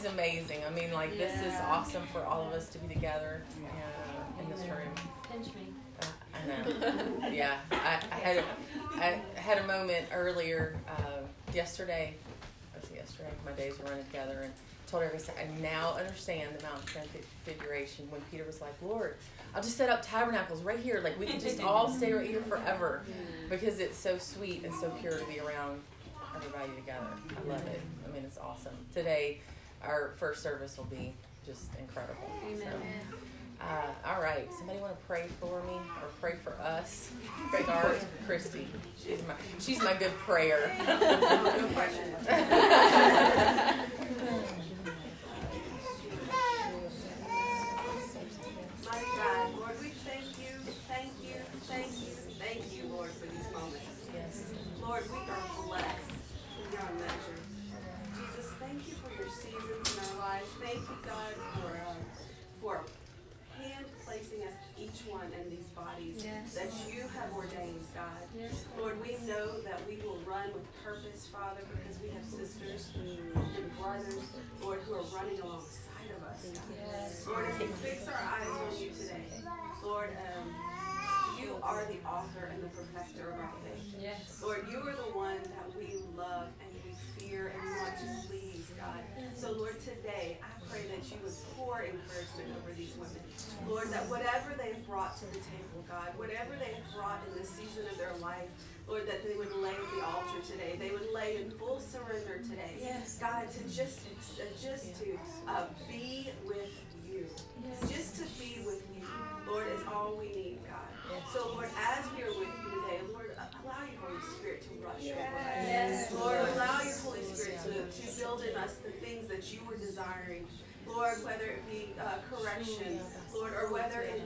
is amazing. I mean, like this is awesome for all of us to be together uh, in this room. Pinch me. Uh, I know. Yeah, I, I had a, I had a moment earlier uh, yesterday. I was yesterday. My days were running together, and told her I said I now understand the Mount Transfiguration when Peter was like, Lord, I'll just set up tabernacles right here. Like we can just all stay right here forever because it's so sweet and so pure to be around everybody together. I love it. I mean, it's awesome. Today, our first service will be just incredible. So, uh, all right. Somebody want to pray for me or pray for us? Start Christy. She's my she's my good prayer. and Lord, who are running alongside of us. God. Yes. Lord, as we fix our eyes on you today, Lord, um, you are the author and the perfecter of our faith. Yes. Lord, you are the one that we love and we fear and we want to please, God. So, Lord, today I pray that you would pour encouragement over these women. Lord, that whatever they've brought to the table, God, whatever they've brought in this season of their life, Lord, that they would lay at the altar today. They would lay in full surrender today. Yes. God, to just, uh, just to uh, be with you. Just to be with you, Lord, is all we need, God. So, Lord, as we are with you today, Lord, allow your Holy Spirit to rush over us. Yes. Lord, allow your Holy Spirit to, to build in us the things that you were desiring. Lord, whether it be uh, correction, Lord, or whether it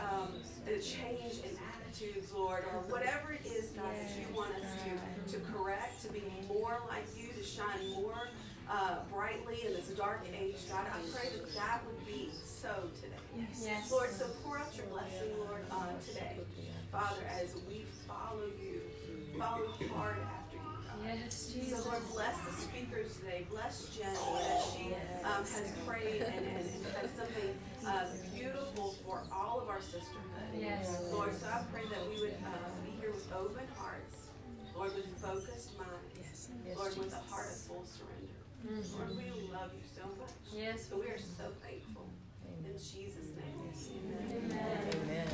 um, a change in attitudes, Lord, or whatever it is, God, that you want us to, to correct, to be more like you, to shine more uh, brightly in this dark age, God, I pray that that would be so today. Yes. Lord, so pour out your blessing, Lord, uh, today. Father, as we follow you, follow hard after you, God. Yes, Jesus. So Lord, bless the speakers today. Bless Jen, as she um, has prayed and, and, and has something uh, beautiful for all of our sisterhood. Yes. Lord, so I pray that we would uh, be here with open hearts, Lord, with focused minds, Yes, Lord, with a heart of full surrender. Mhm. Lord, we love you so much. Yes. So we are so thankful. In Jesus' name, amen. Amen. Amen.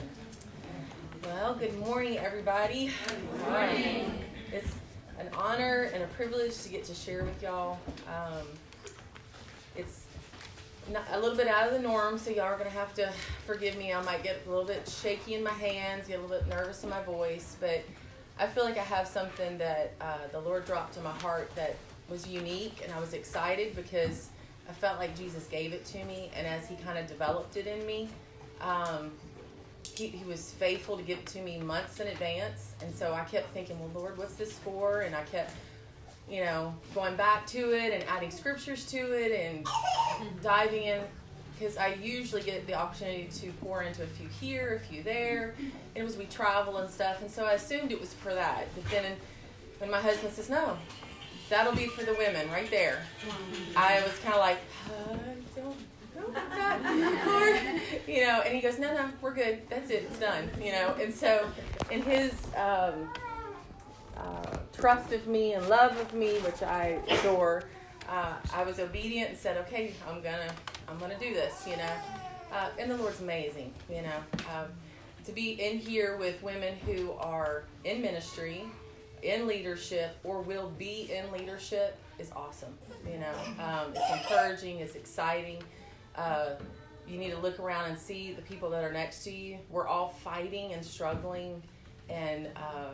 Well, good morning, everybody. Good morning. It's an honor and a privilege to get to share with y'all. Um, not, a little bit out of the norm, so y'all are going to have to forgive me. I might get a little bit shaky in my hands, get a little bit nervous in my voice, but I feel like I have something that uh, the Lord dropped in my heart that was unique, and I was excited because I felt like Jesus gave it to me, and as He kind of developed it in me, um, he, he was faithful to give it to me months in advance. And so I kept thinking, well, Lord, what's this for? And I kept, you know, going back to it and adding scriptures to it and diving in because I usually get the opportunity to pour into a few here, a few there. And it was we travel and stuff. And so I assumed it was for that. But then when my husband says, no, that'll be for the women right there, I was kind of like, I don't know about that, Lord. You know, and he goes, no, no, we're good. That's it. It's done. You know, and so in his um, uh, trust of me and love of me, which I adore, uh, I was obedient and said, okay, I'm gonna, I'm gonna do this. You know, uh, and the Lord's amazing. You know, um, to be in here with women who are in ministry, in leadership, or will be in leadership is awesome. You know, um, it's encouraging. It's exciting. Uh, you need to look around and see the people that are next to you. We're all fighting and struggling and uh,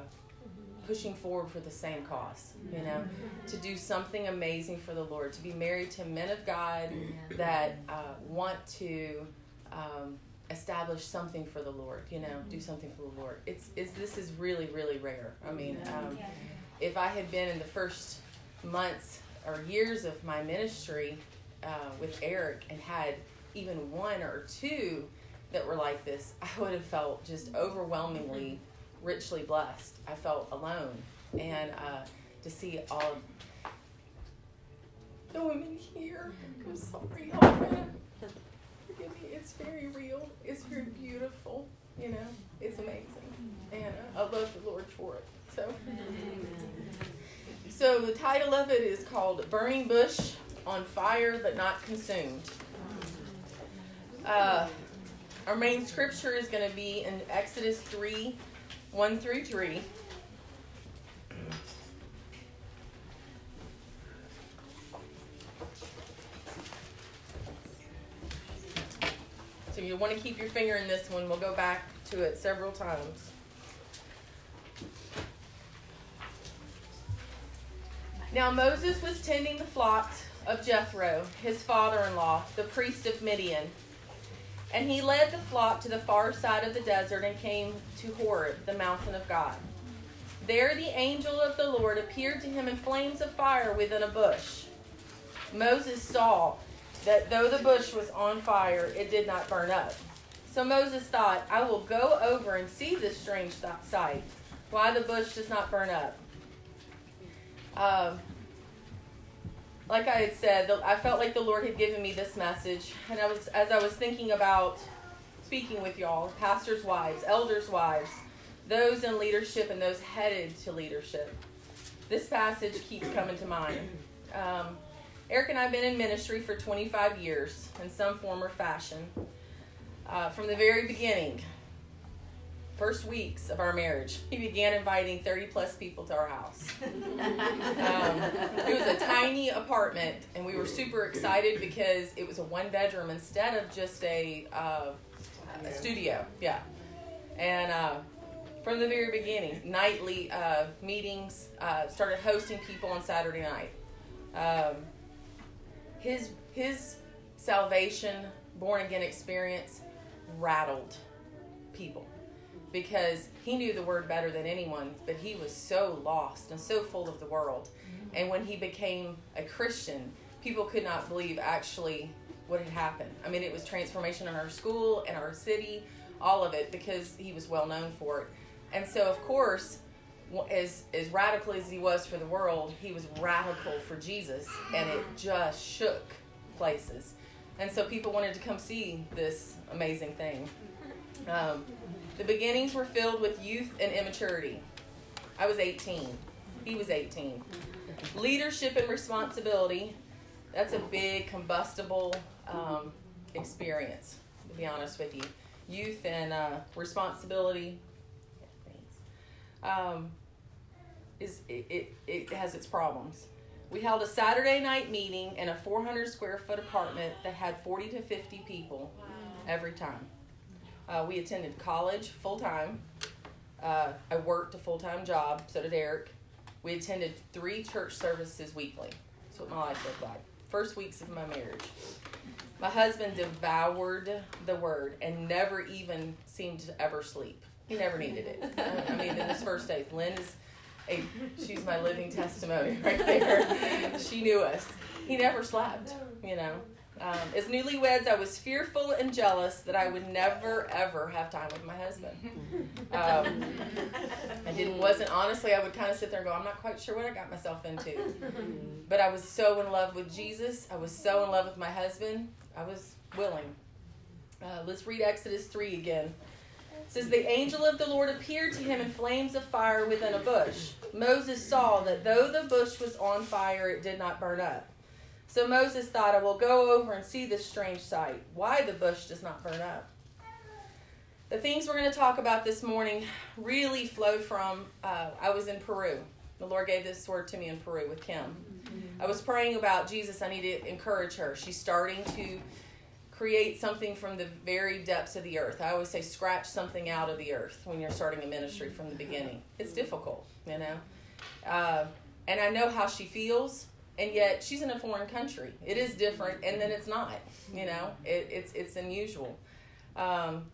pushing forward for the same cause, you know, to do something amazing for the Lord, to be married to men of God that uh, want to um, establish something for the Lord, you know, do something for the Lord. It's, it's this is really, really rare. I mean, um, if I had been in the first months or years of my ministry uh, with Eric and had even one or two that were like this, I would have felt just overwhelmingly richly blessed. I felt alone. And uh, to see all of the women here. I'm sorry, Alfred. Forgive me. It's very real. It's very beautiful. You know, it's amazing, and uh, I love the Lord for it. So, so the title of it is called "Burning Bush on Fire but Not Consumed." Uh, our main scripture is going to be in Exodus three, one through three. So you want to keep your finger in this one. We'll go back to it several times. Now Moses was tending the flocks of Jethro, his father in law, the priest of Midian. And he led the flock to the far side of the desert and came to Horeb, the mountain of God. There the angel of the Lord appeared to him in flames of fire within a bush. Moses saw that though the bush was on fire, it did not burn up. So Moses thought, I will go over and see this strange sight, why the bush does not burn up. Um, like I had said, I felt like the Lord had given me this message, and I was as I was thinking about speaking with y'all, pastors' wives, elders' wives, those in leadership, and those headed to leadership. This passage keeps coming to mind. Um, Eric and I have been in ministry for 25 years in some form or fashion. Uh, from the very beginning, first weeks of our marriage, he began inviting 30 plus people to our house. um, it was a tiny apartment, and we were super excited because it was a one bedroom instead of just a, uh, a studio. Yeah. And uh, from the very beginning, nightly uh, meetings, uh, started hosting people on Saturday night. Um, his his salvation, born again experience rattled people because he knew the word better than anyone, but he was so lost and so full of the world. And when he became a Christian, people could not believe actually what had happened. I mean, it was transformation in our school, in our city, all of it because he was well known for it. And so, of course, as as radical as he was for the world, he was radical for Jesus, and it just shook places. And so people wanted to come see this amazing thing. Um, the beginnings were filled with youth and immaturity. I was 18. He was 18. Leadership and responsibility. That's a big combustible um, experience, to be honest with you. Youth and uh, responsibility. Um, is it, it, it has its problems. We held a Saturday night meeting in a 400 square foot apartment that had 40 to 50 people wow. every time. Uh, we attended college full time. Uh, I worked a full time job, so did Eric. We attended three church services weekly. That's what my life looked like. First weeks of my marriage. My husband devoured the word and never even seemed to ever sleep. He never needed it. I mean, in his first days, Lynn is a, she's my living testimony right there. she knew us. He never slept, you know. Um, as newlyweds, I was fearful and jealous that I would never ever have time with my husband. Um, I didn't wasn't honestly. I would kind of sit there and go, I'm not quite sure what I got myself into. But I was so in love with Jesus. I was so in love with my husband. I was willing. Uh, let's read Exodus three again says the angel of the Lord appeared to him in flames of fire within a bush. Moses saw that though the bush was on fire, it did not burn up. So Moses thought, I will go over and see this strange sight, why the bush does not burn up. The things we're going to talk about this morning really flowed from, uh, I was in Peru. The Lord gave this word to me in Peru with Kim. I was praying about Jesus. I need to encourage her. She's starting to create something from the very depths of the earth. I always say scratch something out of the earth when you're starting a ministry from the beginning. It's difficult, you know. Uh, and I know how she feels, and yet she's in a foreign country. It is different, and then it's not. You know, it, it's it's unusual. Um,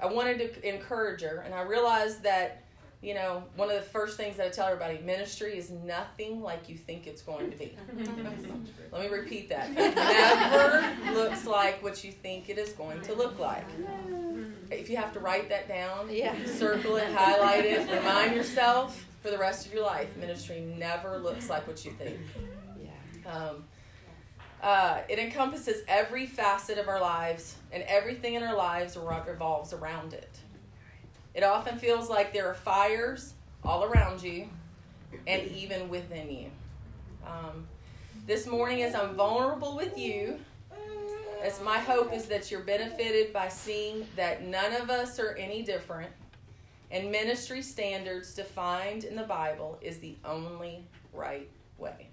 I wanted to encourage her, and I realized that you know, one of the first things that I tell everybody ministry is nothing like you think it's going to be. Let me repeat that. It never looks like what you think it is going to look like. If you have to write that down, yeah. circle it, highlight it, remind yourself for the rest of your life ministry never looks like what you think. Um, Uh, it encompasses every facet of our lives, and everything in our lives revolves around it. It often feels like there are fires all around you and even within you. Um, this morning, as I'm vulnerable with you, as my hope is that you're benefited by seeing that none of us are any different, and ministry standards defined in the Bible is the only right way.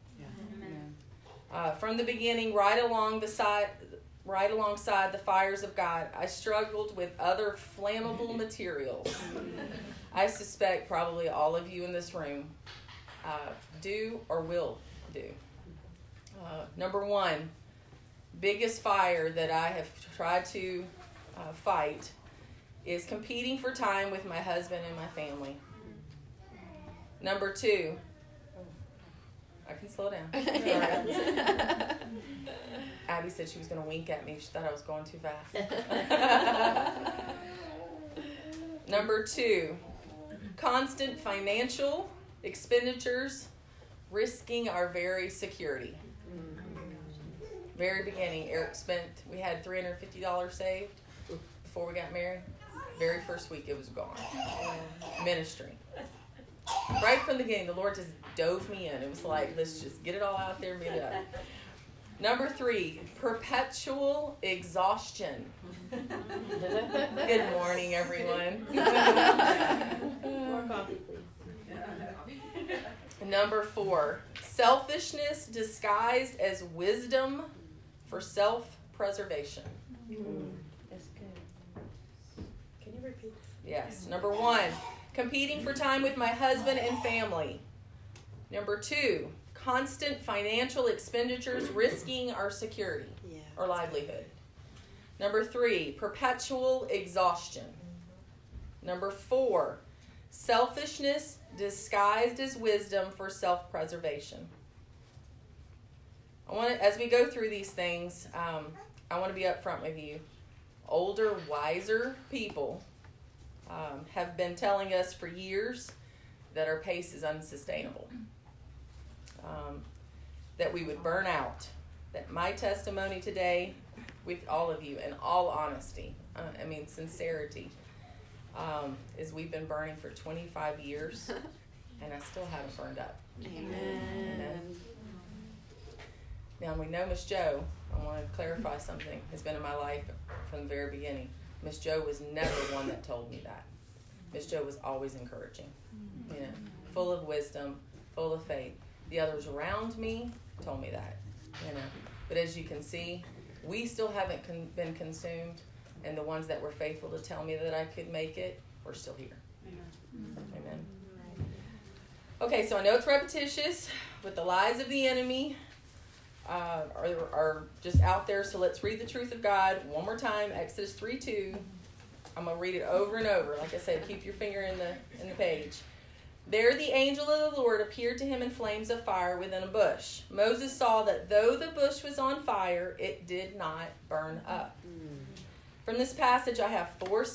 Uh, from the beginning, right along the side, right alongside the fires of God, I struggled with other flammable materials. I suspect probably all of you in this room uh, do or will do. Uh, number one, biggest fire that I have tried to uh, fight is competing for time with my husband and my family. Number two, I can slow down. Abby said she was going to wink at me. She thought I was going too fast. Number two, constant financial expenditures risking our very security. Mm. Very beginning, Eric spent, we had $350 saved before we got married. Very first week, it was gone. Ministry. Right from the beginning, the Lord just dove me in. It was like, let's just get it all out there and get it up. Number three, perpetual exhaustion. Good morning, everyone. More coffee, please. Number four, selfishness disguised as wisdom for self preservation. Mm-hmm. That's good. Can you repeat? Yes. Number one, competing for time with my husband and family. Number two, constant financial expenditures risking our security Yeah. or livelihood. Number three, perpetual exhaustion. Number four, selfishness disguised as wisdom for self preservation. I want to, as we go through these things, um, I want to be upfront with you. Older, wiser people um, have been telling us for years that our pace is unsustainable, um, that we would burn out. That my testimony today, with all of you, in all honesty, uh, I mean sincerity, um, is we've been burning for 25 years, and I still haven't burned up. Amen. Now we know Miss Joe. I want to clarify something. Has been in my life from the very beginning. Miss Joe was never one that told me that. Miss Joe was always encouraging, you know, full of wisdom, full of faith. The others around me told me that, you know. But as you can see, we still haven't con- been consumed, and the ones that were faithful to tell me that I could make it, we're still here. Amen. Okay, so I know it's repetitious with the lies of the enemy uh, are, are just out there. So let's read the truth of God one more time. Exodus 3 2. I'm going to read it over and over. Like I said, keep your finger in the, in the page. There the angel of the Lord appeared to him in flames of fire within a bush. Moses saw that though the bush was on fire, it did not burn up. From this passage, I have four,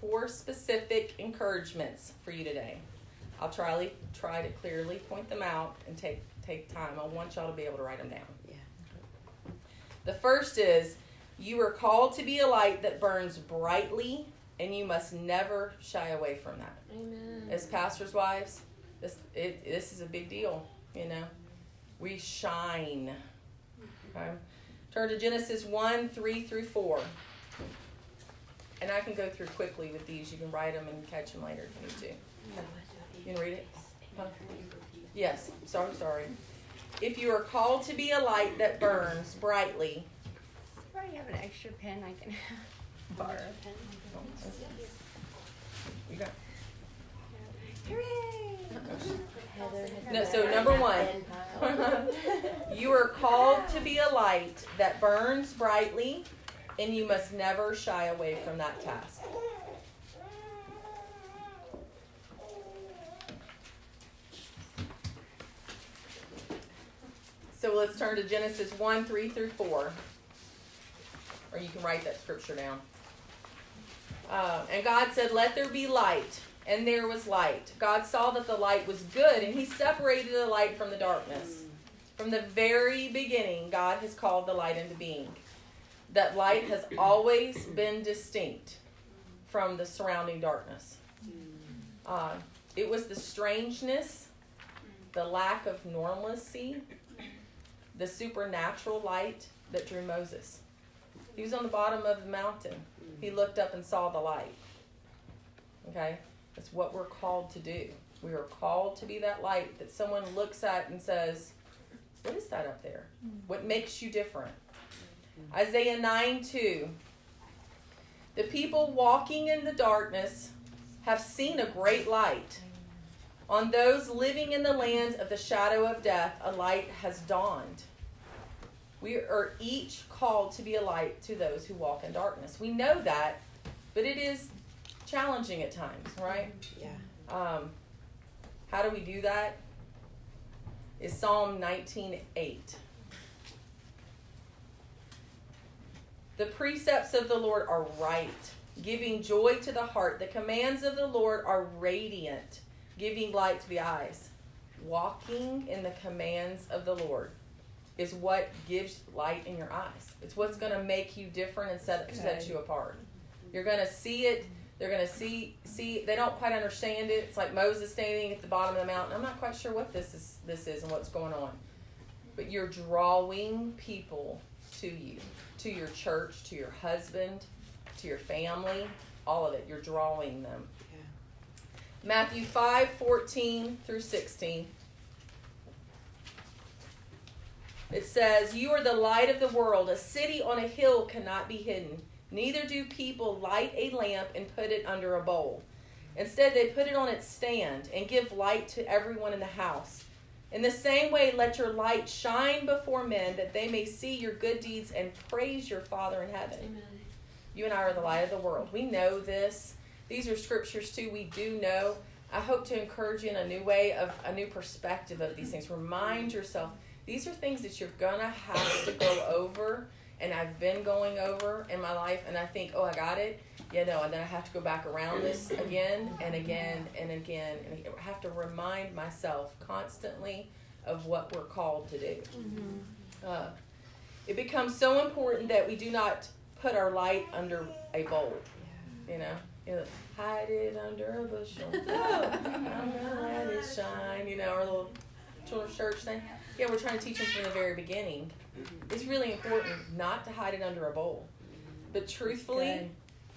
four specific encouragements for you today. I'll try, try to clearly point them out and take, take time. I want y'all to be able to write them down. Yeah. The first is you are called to be a light that burns brightly, and you must never shy away from that. Amen. As pastors' wives, this it, this is a big deal. You know, we shine. Okay? Turn to Genesis one three through four, and I can go through quickly with these. You can write them and catch them later if you need to. You can read it. Huh? Yes. so I'm sorry. If you are called to be a light that burns brightly, I already have an extra pen I can borrow. you got. Hooray! No, so number one. you are called to be a light that burns brightly, and you must never shy away from that task. So let's turn to Genesis 1 3 through 4. Or you can write that scripture down. Uh, and God said, Let there be light. And there was light. God saw that the light was good, and he separated the light from the darkness. From the very beginning, God has called the light into being. That light has always been distinct from the surrounding darkness. Uh, it was the strangeness, the lack of normalcy, the supernatural light that drew Moses. He was on the bottom of the mountain. He looked up and saw the light. Okay? That's what we're called to do. We are called to be that light that someone looks at and says, What is that up there? What makes you different? Isaiah 9 2. The people walking in the darkness have seen a great light. On those living in the land of the shadow of death, a light has dawned. We are each called to be a light to those who walk in darkness. We know that, but it is challenging at times, right? Yeah. Um, how do we do that? Is Psalm 19:8. The precepts of the Lord are right, giving joy to the heart. The commands of the Lord are radiant, giving light to the eyes. Walking in the commands of the Lord is what gives light in your eyes. It's what's going to make you different and set, set you apart. You're going to see it. They're going to see see. They don't quite understand it. It's like Moses standing at the bottom of the mountain. I'm not quite sure what this is. This is and what's going on. But you're drawing people to you, to your church, to your husband, to your family, all of it. You're drawing them. Matthew 5 14 through 16. It says, You are the light of the world. A city on a hill cannot be hidden. Neither do people light a lamp and put it under a bowl. Instead, they put it on its stand and give light to everyone in the house. In the same way, let your light shine before men that they may see your good deeds and praise your Father in heaven. You and I are the light of the world. We know this. These are scriptures too. We do know. I hope to encourage you in a new way of a new perspective of these things. Remind yourself these are things that you're gonna have to go over, and I've been going over in my life, and I think, oh, I got it, you know, and then I have to go back around this again and again and again, and I have to remind myself constantly of what we're called to do. Uh, it becomes so important that we do not put our light under a bowl. You know, you know, hide it under a bushel. No, I'm gonna let it shine. You know, our little church thing. Yeah, we're trying to teach them from the very beginning. It's really important not to hide it under a bowl. But truthfully, Good.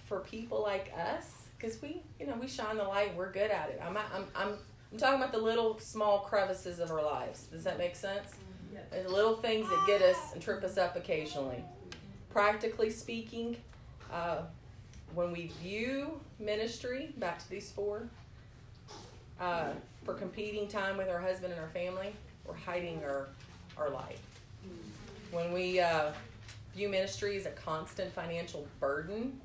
for people like us, because we, you know, we shine the light. We're good at it. I'm, I'm, I'm, I'm talking about the little small crevices of our lives. Does that make sense? The little things that get us and trip us up occasionally. Practically speaking, uh, when we view ministry, back to these four, uh, for competing time with our husband and our family, we're hiding our, our light. When we uh, view ministry as a constant financial burden,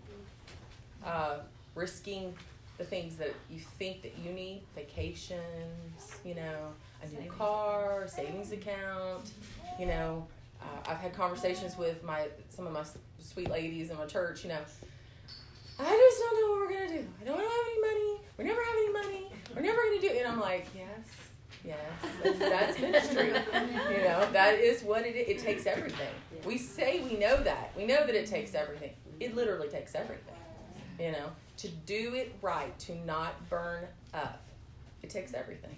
uh, risking the things that you think that you need, vacations, you know, a new car, savings account, you know. Uh, I've had conversations with my some of my sweet ladies in my church, you know. I just don't know what we're gonna do. I don't have any money. We never have any money. We're never gonna do it. And I'm like, yes, yes, that's, that's ministry. You know, that is what it is. It takes everything. We say we know that. We know that it takes everything. It literally takes everything. You know, to do it right, to not burn up, it takes everything.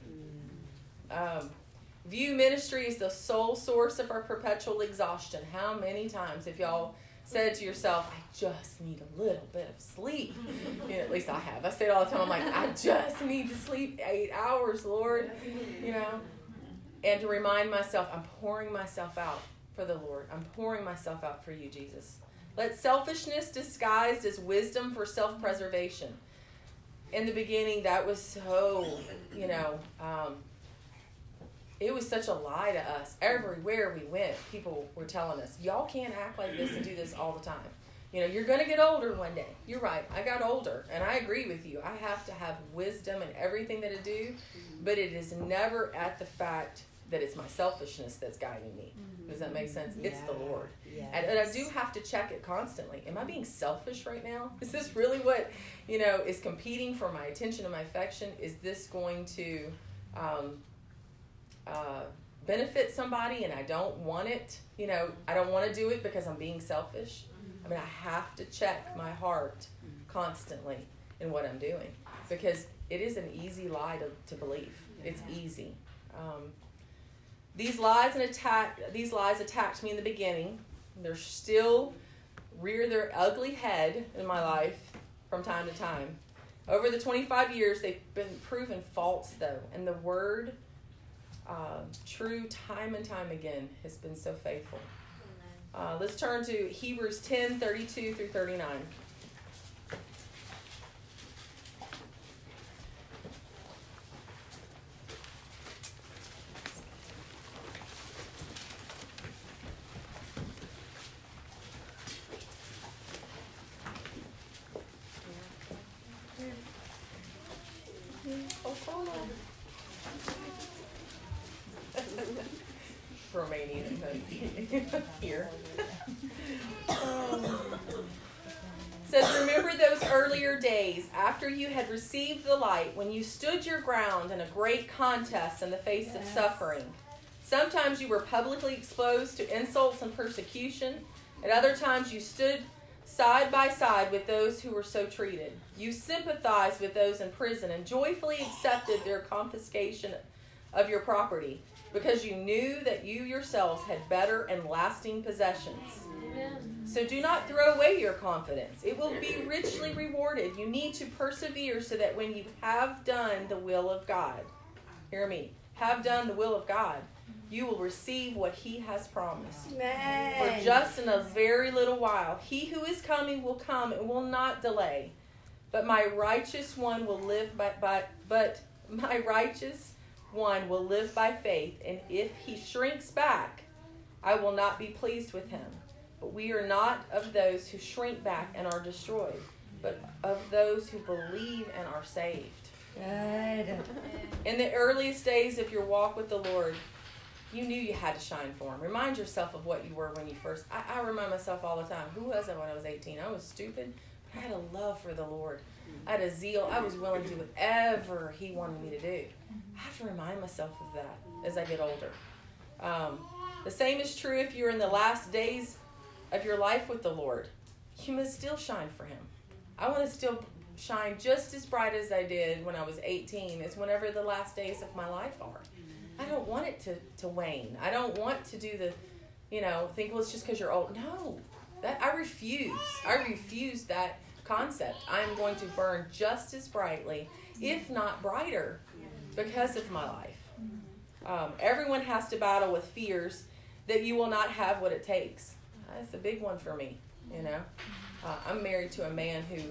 Um, view ministry is the sole source of our perpetual exhaustion. How many times have y'all said to yourself, I just need a little bit of sleep? You know, at least I have. I say it all the time. I'm like, I just need to sleep eight hours, Lord. You know? And to remind myself, I'm pouring myself out for the Lord. I'm pouring myself out for you, Jesus. Let selfishness disguised as wisdom for self preservation. In the beginning, that was so, you know, um, it was such a lie to us. Everywhere we went, people were telling us, y'all can't act like this and do this all the time. You know, you're going to get older one day. You're right. I got older, and I agree with you. I have to have wisdom in everything that I do, but it is never at the fact that it's my selfishness that's guiding me. Does that make sense? It's the Lord. Yes. And, and I do have to check it constantly. Am I being selfish right now? Is this really what, you know, is competing for my attention and my affection? Is this going to um, uh, benefit somebody and I don't want it, you know, I don't want to do it because I'm being selfish. I mean, I have to check my heart constantly in what I'm doing because it is an easy lie to, to believe. It's easy. Um, these lies and attack these lies attacked me in the beginning. They're still rear their ugly head in my life from time to time. Over the 25 years, they've been proven false, though, and the word uh, true time and time again has been so faithful. Uh, let's turn to Hebrews 10 32 through 39. Oh, hold on. Romanian but here. Says, Remember those earlier days after you had received the light when you stood your ground in a great contest in the face of suffering. Sometimes you were publicly exposed to insults and persecution. At other times you stood side by side with those who were so treated. You sympathized with those in prison and joyfully accepted their confiscation of your property because you knew that you yourselves had better and lasting possessions. So do not throw away your confidence. It will be richly rewarded. You need to persevere so that when you have done the will of God, hear me, have done the will of God, you will receive what he has promised. For just in a very little while, he who is coming will come and will not delay. But my righteous one will live by, by but my righteous one will live by faith, and if he shrinks back, I will not be pleased with him. But we are not of those who shrink back and are destroyed, but of those who believe and are saved. Good. In the earliest days of your walk with the Lord, you knew you had to shine for Him. Remind yourself of what you were when you first. I, I remind myself all the time. Who was I when I was 18? I was stupid, but I had a love for the Lord. I had a zeal. I was willing to do whatever He wanted me to do. I have to remind myself of that as I get older. Um, the same is true if you're in the last days of your life with the Lord. You must still shine for Him. I want to still shine just as bright as I did when I was 18, as whenever the last days of my life are. I don't want it to, to wane. I don't want to do the, you know, think, well, it's just because you're old. No, that I refuse. I refuse that concept. I'm going to burn just as brightly, if not brighter, because of my life. Um, everyone has to battle with fears that you will not have what it takes. That's a big one for me, you know. Uh, I'm married to a man who,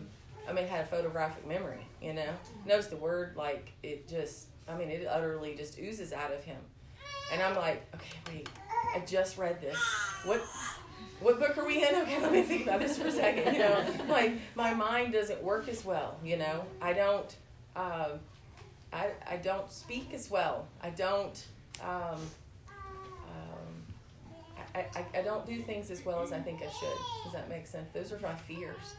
I mean, had a photographic memory, you know. Knows the word like it just, I mean, it utterly just oozes out of him. And I'm like, okay, wait, I just read this. What what book are we in? Okay, let me think about this for a second. You know, like my mind doesn't work as well. You know, I don't, um, I I don't speak as well. I don't, um, um, I, I I don't do things as well as I think I should. Does that make sense? Those are my fears.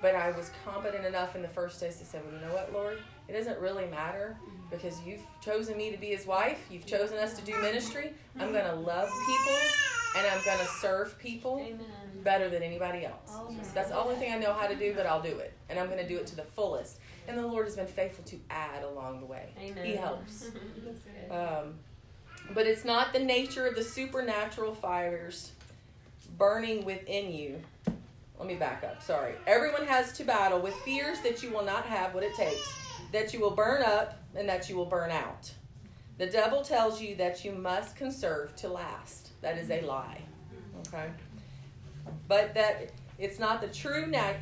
But I was competent enough in the first days to say, well, you know what, Lord, it doesn't really matter because you've chosen me to be His wife. You've chosen us to do ministry. I'm going to love people and I'm going to serve people better than anybody else. That's the only thing I know how to do, but I'll do it. And I'm going to do it to the fullest. And the Lord has been faithful to add along the way. Amen. He helps. Um, but it's not the nature of the supernatural fires burning within you. Let me back up. Sorry. Everyone has to battle with fears that you will not have what it takes, that you will burn up, and that you will burn out. The devil tells you that you must conserve to last. That is a lie. Okay? But that it's not the true nat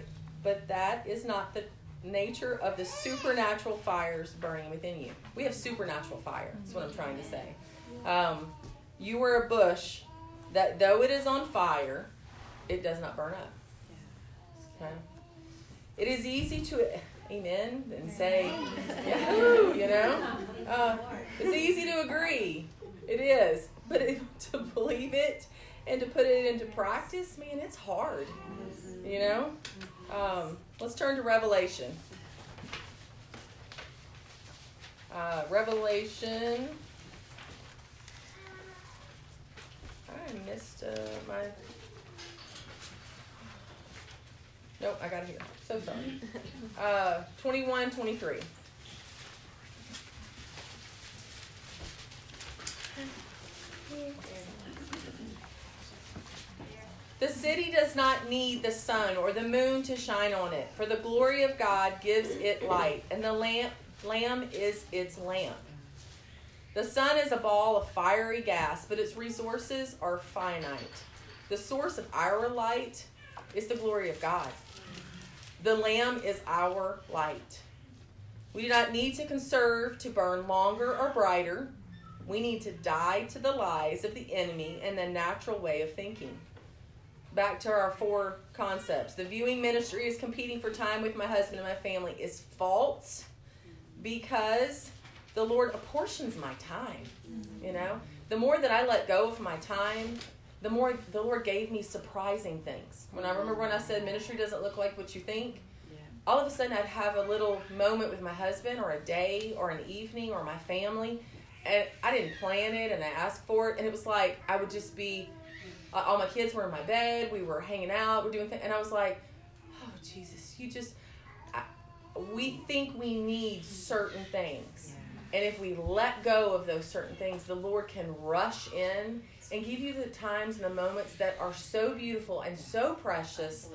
but that is not the nature of the supernatural fires burning within you. We have supernatural fire. That's what I'm trying to say. Um, you are a bush that though it is on fire, it does not burn up. Okay? It is easy to amen and say, Yahoo, you know? Uh, it's easy to agree. It is. But it, to believe it and to put it into practice, man, it's hard. You know? Um, let's turn to Revelation. Uh, Revelation I missed uh, my. Nope, I got it here. So sorry. Uh, 21, 23. The city does not need the sun or the moon to shine on it, for the glory of God gives it light, and the lamp lamb is its lamp. The sun is a ball of fiery gas, but its resources are finite. The source of our light is the glory of God. The lamb is our light. We do not need to conserve to burn longer or brighter. We need to die to the lies of the enemy and the natural way of thinking back to our four concepts. The viewing ministry is competing for time with my husband and my family is false because the Lord apportions my time. You know, the more that I let go of my time, the more the Lord gave me surprising things. When I remember when I said ministry doesn't look like what you think, all of a sudden I'd have a little moment with my husband or a day or an evening or my family and I didn't plan it and I asked for it and it was like I would just be uh, all my kids were in my bed. We were hanging out. We're doing things, and I was like, "Oh Jesus, you just." I, we think we need certain things, and if we let go of those certain things, the Lord can rush in and give you the times and the moments that are so beautiful and so precious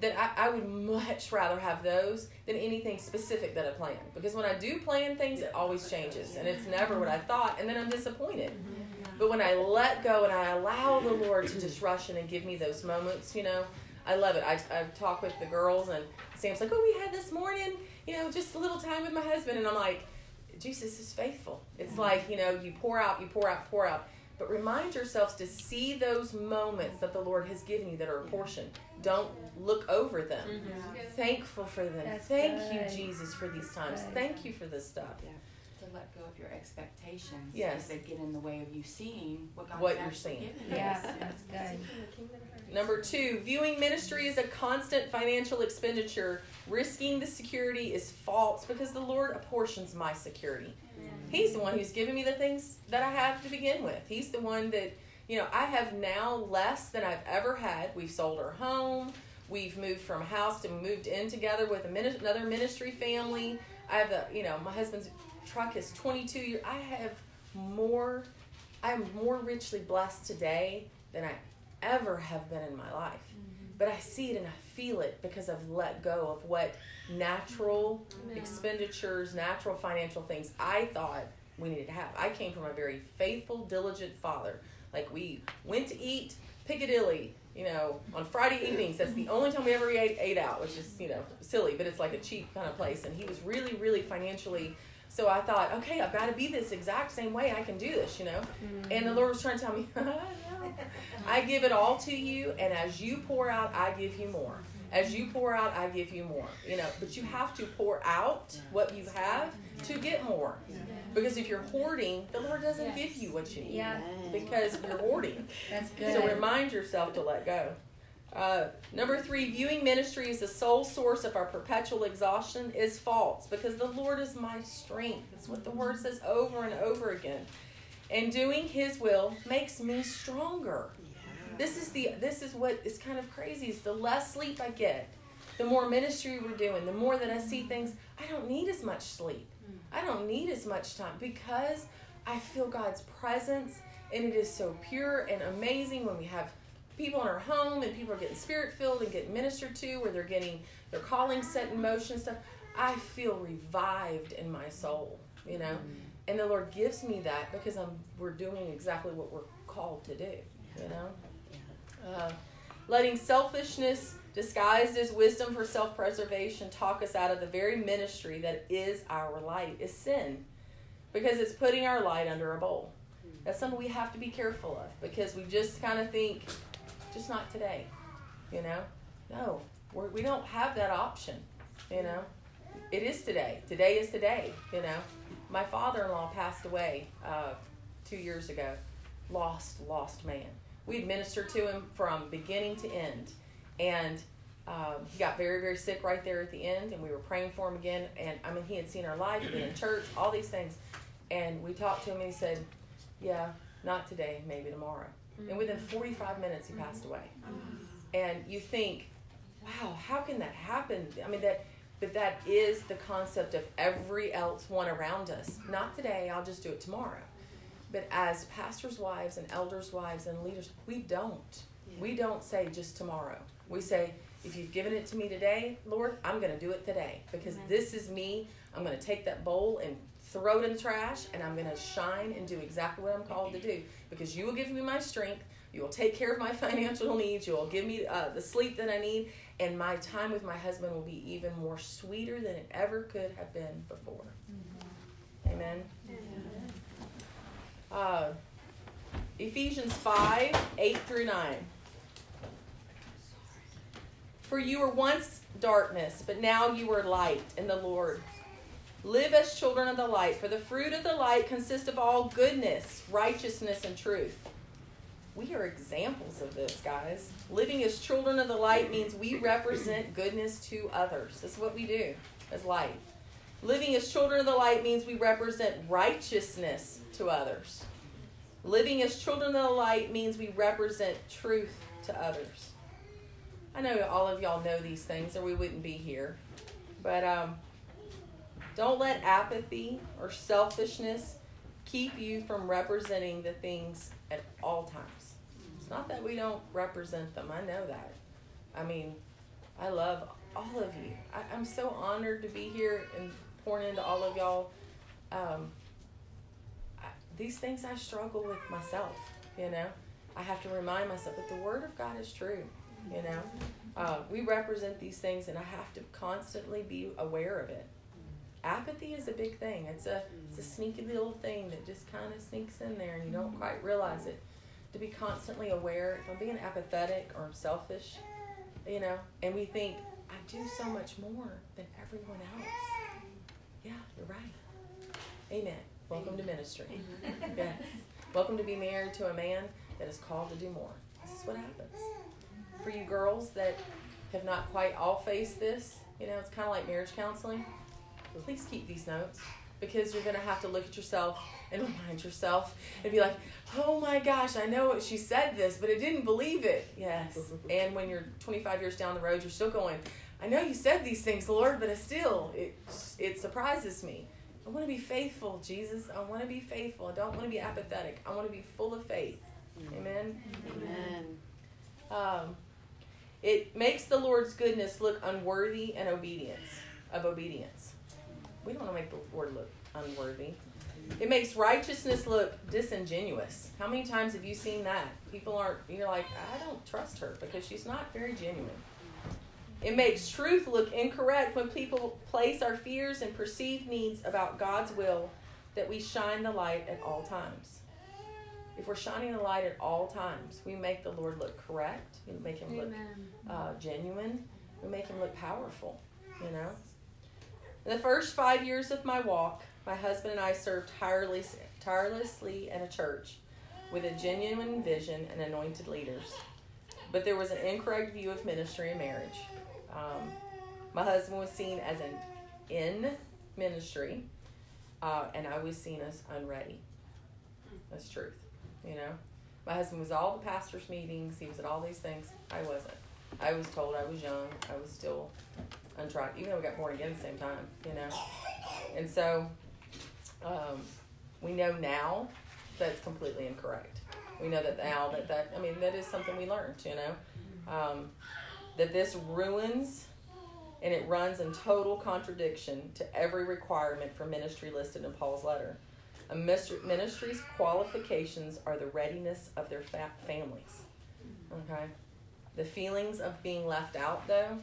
that I, I, would much rather have those than anything specific that I plan. Because when I do plan things, it always changes, and it's never what I thought, and then I'm disappointed. But when I let go and I allow the Lord to just rush in and give me those moments, you know, I love it. I, I talk with the girls, and Sam's like, oh, we had this morning, you know, just a little time with my husband. And I'm like, Jesus is faithful. It's like, you know, you pour out, you pour out, pour out. But remind yourselves to see those moments that the Lord has given you that are a portion. Don't look over them. Mm-hmm. Thankful for them. That's Thank good. you, Jesus, for these times. Good. Thank you for this stuff. Yeah let go of your expectations. Yes. They get in the way of you seeing what God what you're seeing. Yes, that's good. Number two, viewing ministry as a constant financial expenditure. Risking the security is false because the Lord apportions my security. He's the one who's given me the things that I have to begin with. He's the one that, you know, I have now less than I've ever had. We've sold our home. We've moved from house to moved in together with another ministry family. I have the, you know, my husband's truck is 22 years. I have more, I am more richly blessed today than I ever have been in my life. Mm-hmm. But I see it and I feel it because I've let go of what natural yeah. expenditures, natural financial things I thought we needed to have. I came from a very faithful, diligent father. Like we went to eat Piccadilly, you know, on Friday evenings. That's the only time we ever ate, ate out, which is, you know, silly, but it's like a cheap kind of place. And he was really, really financially so I thought, okay, I've got to be this exact same way. I can do this, you know. Mm-hmm. And the Lord was trying to tell me, I give it all to you, and as you pour out, I give you more. As you pour out, I give you more. You know, but you have to pour out what you have to get more. Because if you're hoarding, the Lord doesn't give you what you need. Yeah. Because you're hoarding. That's good. So remind yourself to let go. Uh, number three, viewing ministry as the sole source of our perpetual exhaustion is false because the Lord is my strength. That's what the word says over and over again. And doing His will makes me stronger. This is the this is what is kind of crazy. Is the less sleep I get, the more ministry we're doing, the more that I see things. I don't need as much sleep. I don't need as much time because I feel God's presence, and it is so pure and amazing when we have people in our home and people are getting spirit filled and getting ministered to where they're getting their calling set in motion and stuff i feel revived in my soul you know? Mm-hmm. and the lord gives me that because i'm we're doing exactly what we're called to do you know? Uh, letting selfishness disguised as wisdom for self-preservation talk us out of the very ministry that is our light is sin. Because it's putting our light under a bowl. That's something we have to be careful of because we just kind of think just not today. You know? No, we're, we don't have that option. You know? It is today. Today is today. You know? My father in law passed away uh, two years ago. Lost, lost man. We administered to him from beginning to end. And um, he got very, very sick right there at the end, and we were praying for him again. And I mean, he had seen our life, been in church, all these things. And we talked to him, and he said, Yeah, not today, maybe tomorrow. And within 45 minutes he passed away. And you think, wow, how can that happen? I mean, that, but that is the concept of every else one around us. Not today, I'll just do it tomorrow. But as pastors' wives and elders' wives and leaders, we don't. We don't say just tomorrow. We say, if you've given it to me today, Lord, I'm going to do it today because Amen. this is me. I'm going to take that bowl and throw it in the trash and I'm going to shine and do exactly what I'm called to do because you will give me my strength. You will take care of my financial needs. You will give me uh, the sleep that I need. And my time with my husband will be even more sweeter than it ever could have been before. Mm-hmm. Amen. Amen. Uh, Ephesians 5 8 through 9. For you were once darkness, but now you are light in the Lord. Live as children of the light, for the fruit of the light consists of all goodness, righteousness, and truth. We are examples of this, guys. Living as children of the light means we represent goodness to others. That's what we do as light. Living as children of the light means we represent righteousness to others. Living as children of the light means we represent truth to others. I know all of y'all know these things, or we wouldn't be here. But um, don't let apathy or selfishness keep you from representing the things at all times. It's not that we don't represent them. I know that. I mean, I love all of you. I, am so honored to be here and pouring into all of y'all. Um, I, these things I struggle with myself, you know. I have to remind myself that the Word of God is true. You know, uh, we represent these things, and I have to constantly be aware of it. Apathy is a big thing. It's a it's a sneaky little thing that just kind of sneaks in there, and you don't mm-hmm. quite realize it. To be constantly aware if I'm being apathetic or selfish, you know, and we think I do so much more than everyone else. Yeah, you're right. Amen. Welcome to ministry. Mm-hmm. yes. Welcome to be married to a man that is called to do more. This is what happens for you girls that have not quite all faced this, you know, it's kind of like marriage counseling. Please keep these notes because you're going to have to look at yourself and remind yourself and be like, oh my gosh, I know she said this, but I didn't believe it. Yes. And when you're 25 years down the road, you're still going, I know you said these things, Lord, but it still, it, it surprises me. I want to be faithful, Jesus. I want to be faithful. I don't want to be apathetic. I want to be full of faith. Amen. Amen. Um, it makes the Lord's goodness look unworthy and obedience of obedience. We don't want to make the Lord look unworthy. It makes righteousness look disingenuous. How many times have you seen that? People aren't, you're like, I don't trust her because she's not very genuine. It makes truth look incorrect when people place our fears and perceived needs about God's will that we shine the light at all times if we're shining the light at all times, we make the Lord look correct. We make him Amen. look uh, genuine. We make him look powerful. You know. In the first five years of my walk, my husband and I served tirelessly, in a church with a genuine vision and anointed leaders. But there was an incorrect view of ministry and marriage. Um, my husband was seen as an in ministry, uh, and I was seen as unready. That's truth. You know, my husband was all the pastors' meetings. He was at all these things. I wasn't. I was told I was young. I was still untried, even though we got born again at the same time. You know, and so um, we know now that's completely incorrect. We know that now that that I mean that is something we learned. You know, um, that this ruins and it runs in total contradiction to every requirement for ministry listed in Paul's letter. A ministry's qualifications are the readiness of their fa- families. Okay? The feelings of being left out, though,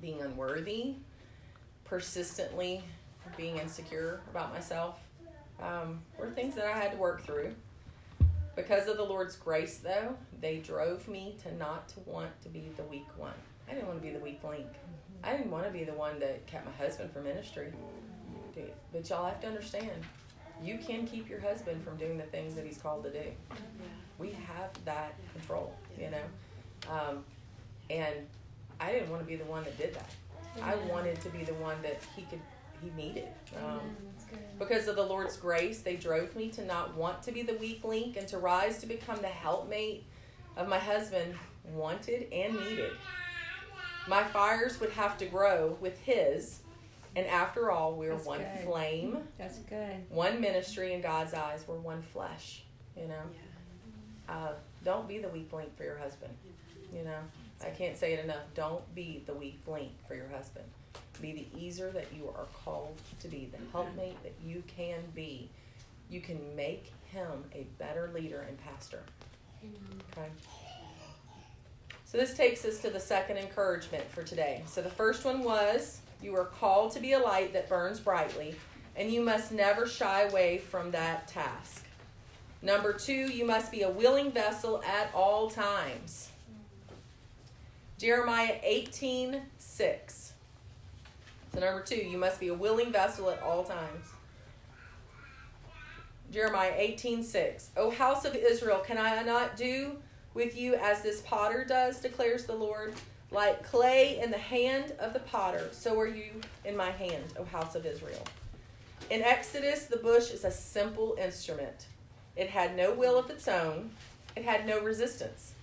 being unworthy, persistently being insecure about myself, um, were things that I had to work through. Because of the Lord's grace, though, they drove me to not to want to be the weak one. I didn't want to be the weak link. I didn't want to be the one that kept my husband from ministry. But y'all have to understand, you can keep your husband from doing the things that he's called to do. We have that control, you know. Um, and I didn't want to be the one that did that. I wanted to be the one that he could he needed. Um, because of the Lord's grace, they drove me to not want to be the weak link and to rise to become the helpmate of my husband wanted and needed. My fires would have to grow with his, and after all, we are That's one good. flame, That's good. one ministry in God's eyes. We're one flesh. You know, uh, don't be the weak link for your husband. You know, I can't say it enough. Don't be the weak link for your husband. Be the ezer that you are called to be, the mm-hmm. helpmate that you can be. You can make him a better leader and pastor. Okay. So this takes us to the second encouragement for today. So the first one was you are called to be a light that burns brightly, and you must never shy away from that task. Number two, you must be a willing vessel at all times. Jeremiah 18 6. So, number two, you must be a willing vessel at all times. Jeremiah 18 6. O house of Israel, can I not do with you as this potter does, declares the Lord? Like clay in the hand of the potter, so are you in my hand, O house of Israel. In Exodus, the bush is a simple instrument. It had no will of its own, it had no resistance.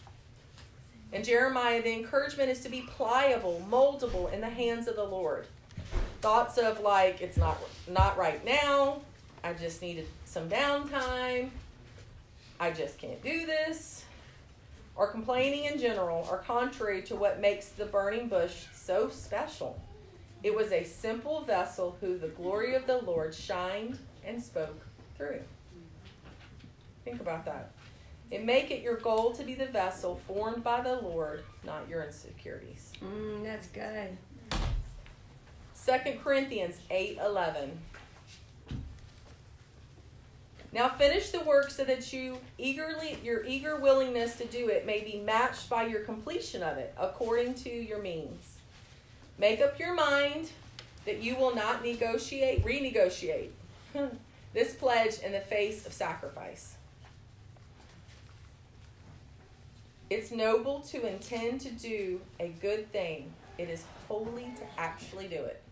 In Jeremiah, the encouragement is to be pliable, moldable in the hands of the Lord. Thoughts of like, it's not not right now, I just needed some downtime, I just can't do this, or complaining in general are contrary to what makes the burning bush so special. It was a simple vessel who the glory of the Lord shined and spoke through. Think about that. And make it your goal to be the vessel formed by the Lord, not your insecurities. Mm, that's good. 2 Corinthians 8:11 Now finish the work so that you eagerly your eager willingness to do it may be matched by your completion of it according to your means. Make up your mind that you will not negotiate renegotiate this pledge in the face of sacrifice. It's noble to intend to do a good thing. It is holy to actually do it.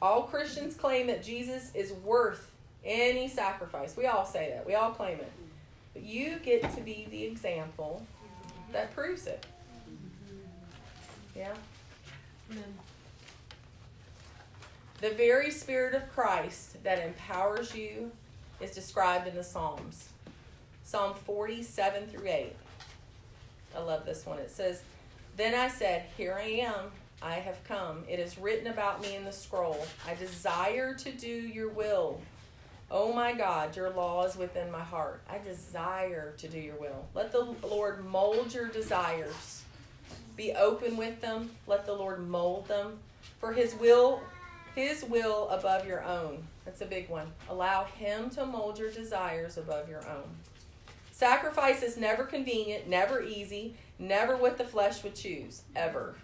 All Christians claim that Jesus is worth any sacrifice. We all say that. We all claim it. But you get to be the example that proves it. Yeah? Amen. The very Spirit of Christ that empowers you is described in the Psalms. Psalm 47 through 8. I love this one. It says, Then I said, Here I am. I have come. It is written about me in the scroll. I desire to do your will. Oh my God, your law is within my heart. I desire to do your will. Let the Lord mold your desires. Be open with them. Let the Lord mold them. For his will, his will above your own. That's a big one. Allow him to mold your desires above your own. Sacrifice is never convenient, never easy, never what the flesh would choose, ever.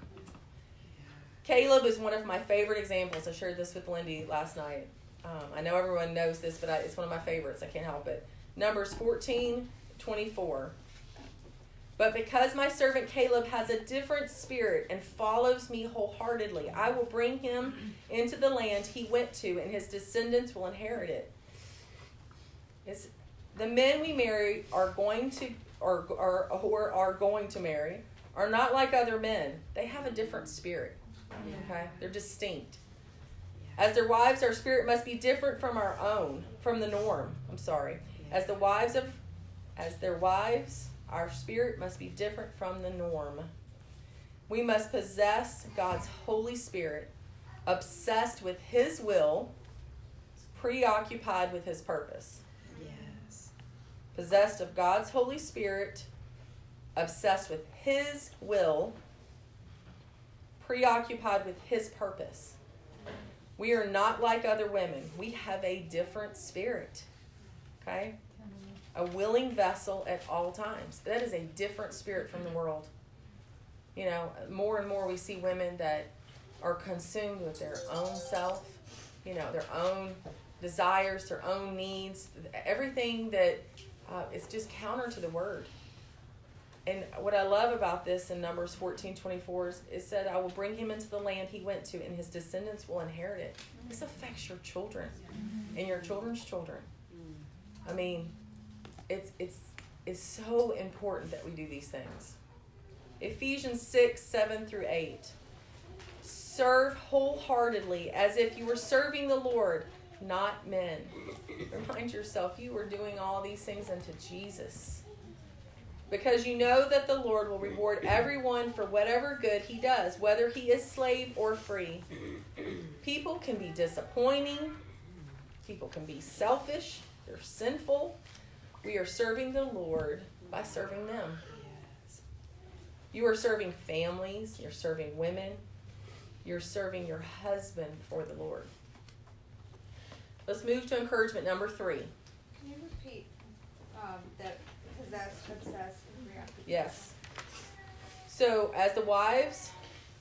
Caleb is one of my favorite examples. I shared this with Lindy last night. Um, I know everyone knows this, but I, it's one of my favorites. I can't help it. Numbers 14, 24. But because my servant Caleb has a different spirit and follows me wholeheartedly, I will bring him into the land he went to, and his descendants will inherit it. It's, the men we marry are going to, or, or, or are going to marry, are not like other men. They have a different spirit. Okay? They're distinct. As their wives, our spirit must be different from our own, from the norm. I'm sorry. As the wives of, as their wives, our spirit must be different from the norm. We must possess God's Holy Spirit, obsessed with His will, preoccupied with His purpose. Possessed of God's Holy Spirit, obsessed with His will, preoccupied with His purpose. We are not like other women. We have a different spirit. Okay? A willing vessel at all times. That is a different spirit from the world. You know, more and more we see women that are consumed with their own self, you know, their own desires, their own needs, everything that uh, is just counter to the word. and what I love about this in Numbers 14 24 is it said, I will bring him into the land he went to, and his descendants will inherit it. This affects your children and your children's children. I mean, it's it's it's so important that we do these things. Ephesians 6, 7 through 8. Serve wholeheartedly as if you were serving the Lord, not men. Remind yourself you are doing all these things unto Jesus. Because you know that the Lord will reward everyone for whatever good he does, whether he is slave or free. People can be disappointing, people can be selfish, they're sinful. We are serving the Lord by serving them. You are serving families, you're serving women, you're serving your husband for the Lord. Let's move to encouragement number three. Can you repeat um, that possessed, obsessed? Yes. So, as the wives,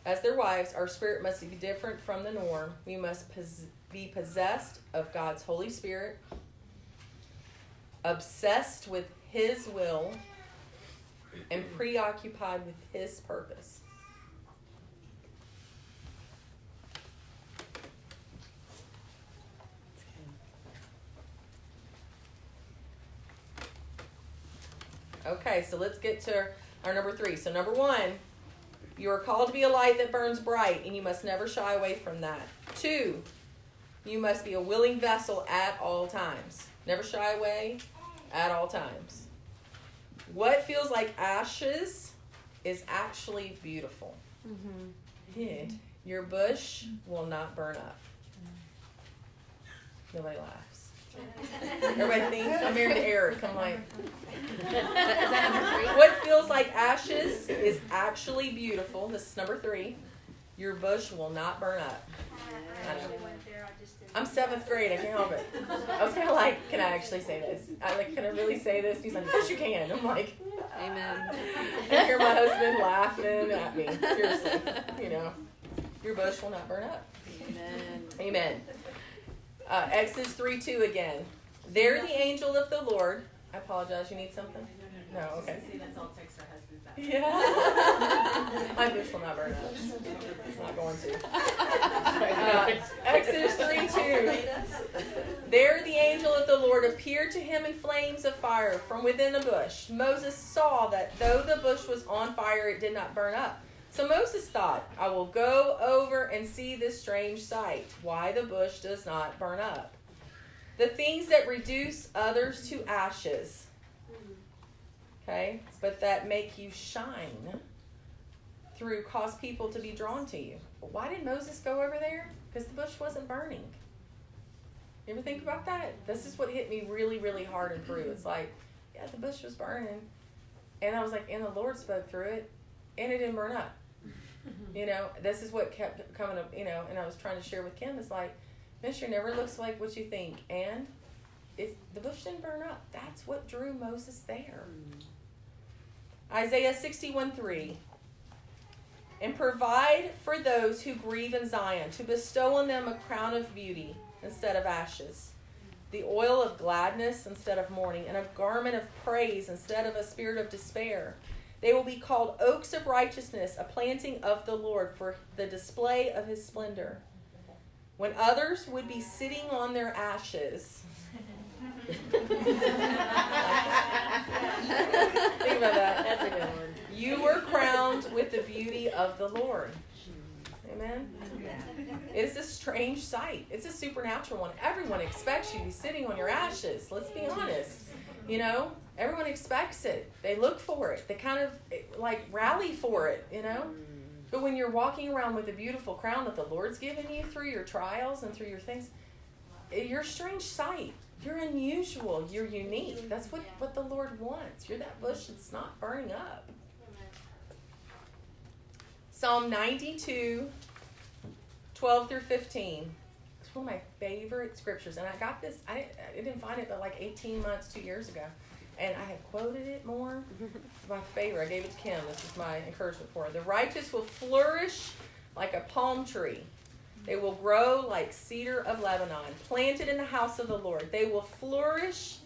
as their wives, our spirit must be different from the norm. We must pos- be possessed of God's Holy Spirit, obsessed with His will, and preoccupied with His purpose. Okay, so let's get to our number three. So, number one, you are called to be a light that burns bright, and you must never shy away from that. Two, you must be a willing vessel at all times. Never shy away at all times. What feels like ashes is actually beautiful. Mm-hmm. Yeah. Your bush will not burn up. Nobody laughs. Everybody thinks I'm married to Eric. I'm like, what feels like ashes is actually beautiful. This is number three. Your bush will not burn up. I know. I'm seventh grade. I can't help it. I was kind of like, can I actually say this? I like, can I really say this? He's like, yes, you can. I'm like, Amen. I hear my husband laughing at me. Seriously, you know, your bush will not burn up. Amen. Amen. Uh, Exodus 3 2 again. There the angel of the Lord. I apologize. You need something? No, okay. See, that's all text our husbands back. Yeah. My bush will not burn up. It's not going to. Uh, Exodus 3 2. There the angel of the Lord appeared to him in flames of fire from within a bush. Moses saw that though the bush was on fire, it did not burn up. So Moses thought, I will go over and see this strange sight, why the bush does not burn up. The things that reduce others to ashes, okay, but that make you shine through cause people to be drawn to you. Why did Moses go over there? Because the bush wasn't burning. You ever think about that? This is what hit me really, really hard in Peru. It's like, yeah, the bush was burning. And I was like, and the Lord spoke through it, and it didn't burn up. Mm-hmm. You know, this is what kept coming up, you know, and I was trying to share with Kim. It's like, Mister never looks like what you think. And it, the bush didn't burn up. That's what drew Moses there. Mm-hmm. Isaiah 61 3 and provide for those who grieve in Zion, to bestow on them a crown of beauty instead of ashes, the oil of gladness instead of mourning, and a garment of praise instead of a spirit of despair. They will be called oaks of righteousness, a planting of the Lord for the display of his splendor. When others would be sitting on their ashes, Think about that. That's a good one. You were crowned with the beauty of the Lord. Amen. It is a strange sight. It's a supernatural one. Everyone expects you to be sitting on your ashes. Let's be honest. You know, everyone expects it. They look for it. They kind of like rally for it, you know? Mm. But when you're walking around with a beautiful crown that the Lord's given you through your trials and through your things, you're a strange sight. You're unusual. You're unique. That's what, what the Lord wants. You're that bush that's not burning up. Psalm 92, 12 through 15. It's one of my favorite scriptures. And I got this, I, I didn't find it but like 18 months, two years ago. And I have quoted it more. My favorite. I gave it to Kim. This is my encouragement for her. The righteous will flourish like a palm tree. They will grow like cedar of Lebanon, planted in the house of the Lord. They will flourish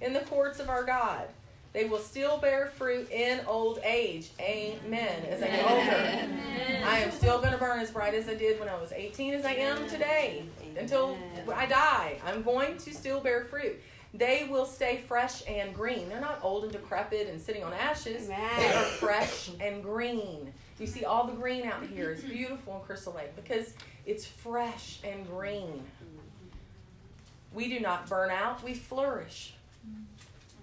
in the courts of our God. They will still bear fruit in old age. Amen. As I get older, I am still going to burn as bright as I did when I was 18 as I am today. Until I die, I'm going to still bear fruit. They will stay fresh and green. They're not old and decrepit and sitting on ashes. They are fresh and green. You see all the green out here. It's beautiful in Crystal Lake because it's fresh and green. We do not burn out, we flourish.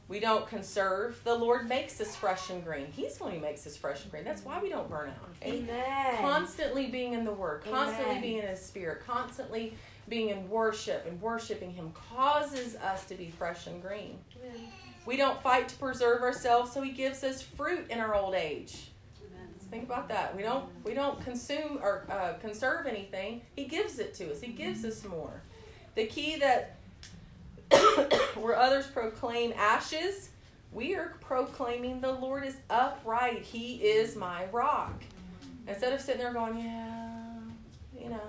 We don't conserve. The Lord makes us fresh and green. He's the one who makes us fresh and green. That's why we don't burn out. Amen. Constantly being in the Word, constantly Amen. being in His Spirit, constantly being in worship and worshiping Him causes us to be fresh and green. We don't fight to preserve ourselves, so He gives us fruit in our old age. Think about that. We don't we don't consume or uh, conserve anything. He gives it to us. He gives us more. The key that where others proclaim ashes, we are proclaiming the Lord is upright. He is my rock. Instead of sitting there going, yeah, you know,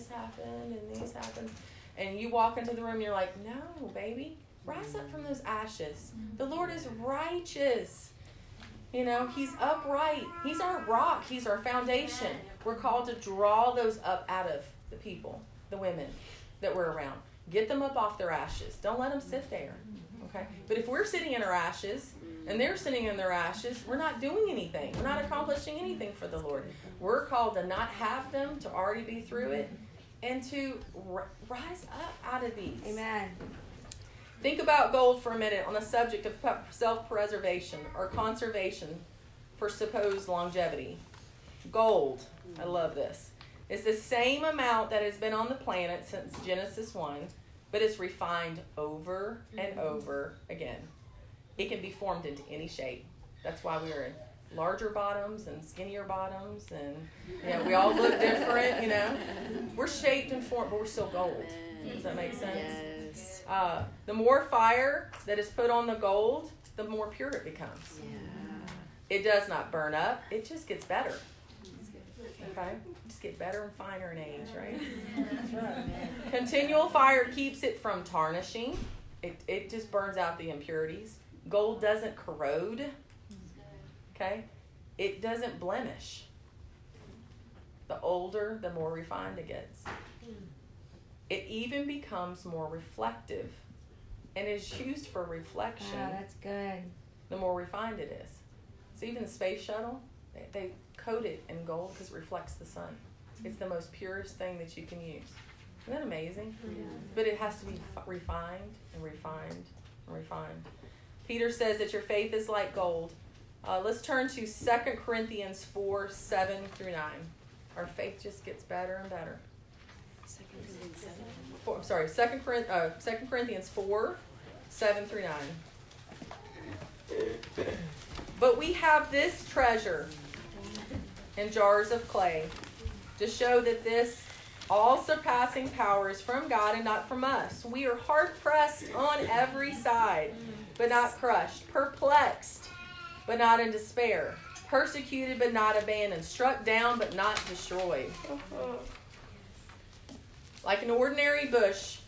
this happened and this happened, and you walk into the room, you're like, no, baby, rise up from those ashes. The Lord is righteous. You know, He's upright. He's our rock. He's our foundation. We're called to draw those up out of the people, the women that we're around. Get them up off their ashes. Don't let them sit there. Okay? But if we're sitting in our ashes and they're sitting in their ashes, we're not doing anything. We're not accomplishing anything for the Lord. We're called to not have them, to already be through it, and to r- rise up out of these. Amen. Think about gold for a minute on the subject of self preservation or conservation for supposed longevity. Gold, I love this, is the same amount that has been on the planet since Genesis 1, but it's refined over and mm-hmm. over again. It can be formed into any shape. That's why we're in larger bottoms and skinnier bottoms, and you know, we all look different, you know. We're shaped and formed, but we're still gold. Does that make sense? Yes. Uh, the more fire that is put on the gold, the more pure it becomes. Yeah. It does not burn up, it just gets better. Okay? Just get better and finer in age, right? Continual fire keeps it from tarnishing. It, it just burns out the impurities. Gold doesn't corrode. Okay? It doesn't blemish. The older, the more refined it gets. It even becomes more reflective and is used for reflection Wow, that's good. the more refined it is. So even the space shuttle, they, they coat it in gold because it reflects the sun. It's the most purest thing that you can use. Isn't that amazing? But it has to be refined and refined and refined. Peter says that your faith is like gold. Uh, let's turn to 2 Corinthians 4 7 through 9. Our faith just gets better and better. Second Corinthians seven. Four, I'm sorry, 2 Corinth, uh, 2 Corinthians 4 7 through 9. But we have this treasure in jars of clay to show that this all surpassing power is from God and not from us. We are hard pressed on every side, but not crushed, perplexed, but not in despair, persecuted, but not abandoned, struck down, but not destroyed. Like an ordinary bush,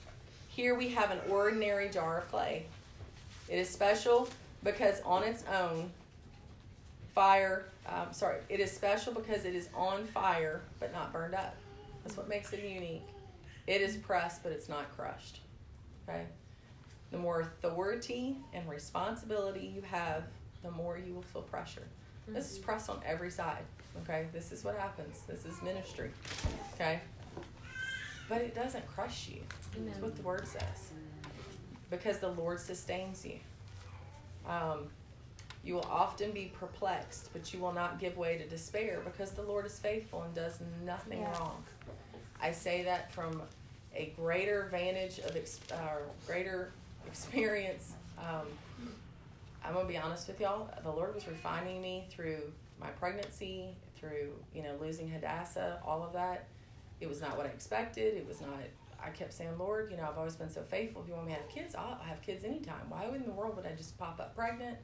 here we have an ordinary jar of clay. It is special because on its own, fire, um, sorry, it is special because it is on fire but not burned up. That's what makes it unique. It is pressed but it's not crushed. Okay? The more authority and responsibility you have, the more you will feel pressure. This is pressed on every side. Okay? This is what happens. This is ministry. Okay? But it doesn't crush you. That's what the word says. Because the Lord sustains you. Um, you will often be perplexed, but you will not give way to despair because the Lord is faithful and does nothing Yeah. wrong. I say that from a greater vantage of ex- uh, greater experience. Um, I'm gonna be honest with y'all. The Lord was refining me through my pregnancy, through you know losing Hadassah, all of that. It was not what I expected. It was not. I kept saying, Lord, you know, I've always been so faithful. If you want me to have kids, I'll have kids anytime. Why in the world would I just pop up pregnant?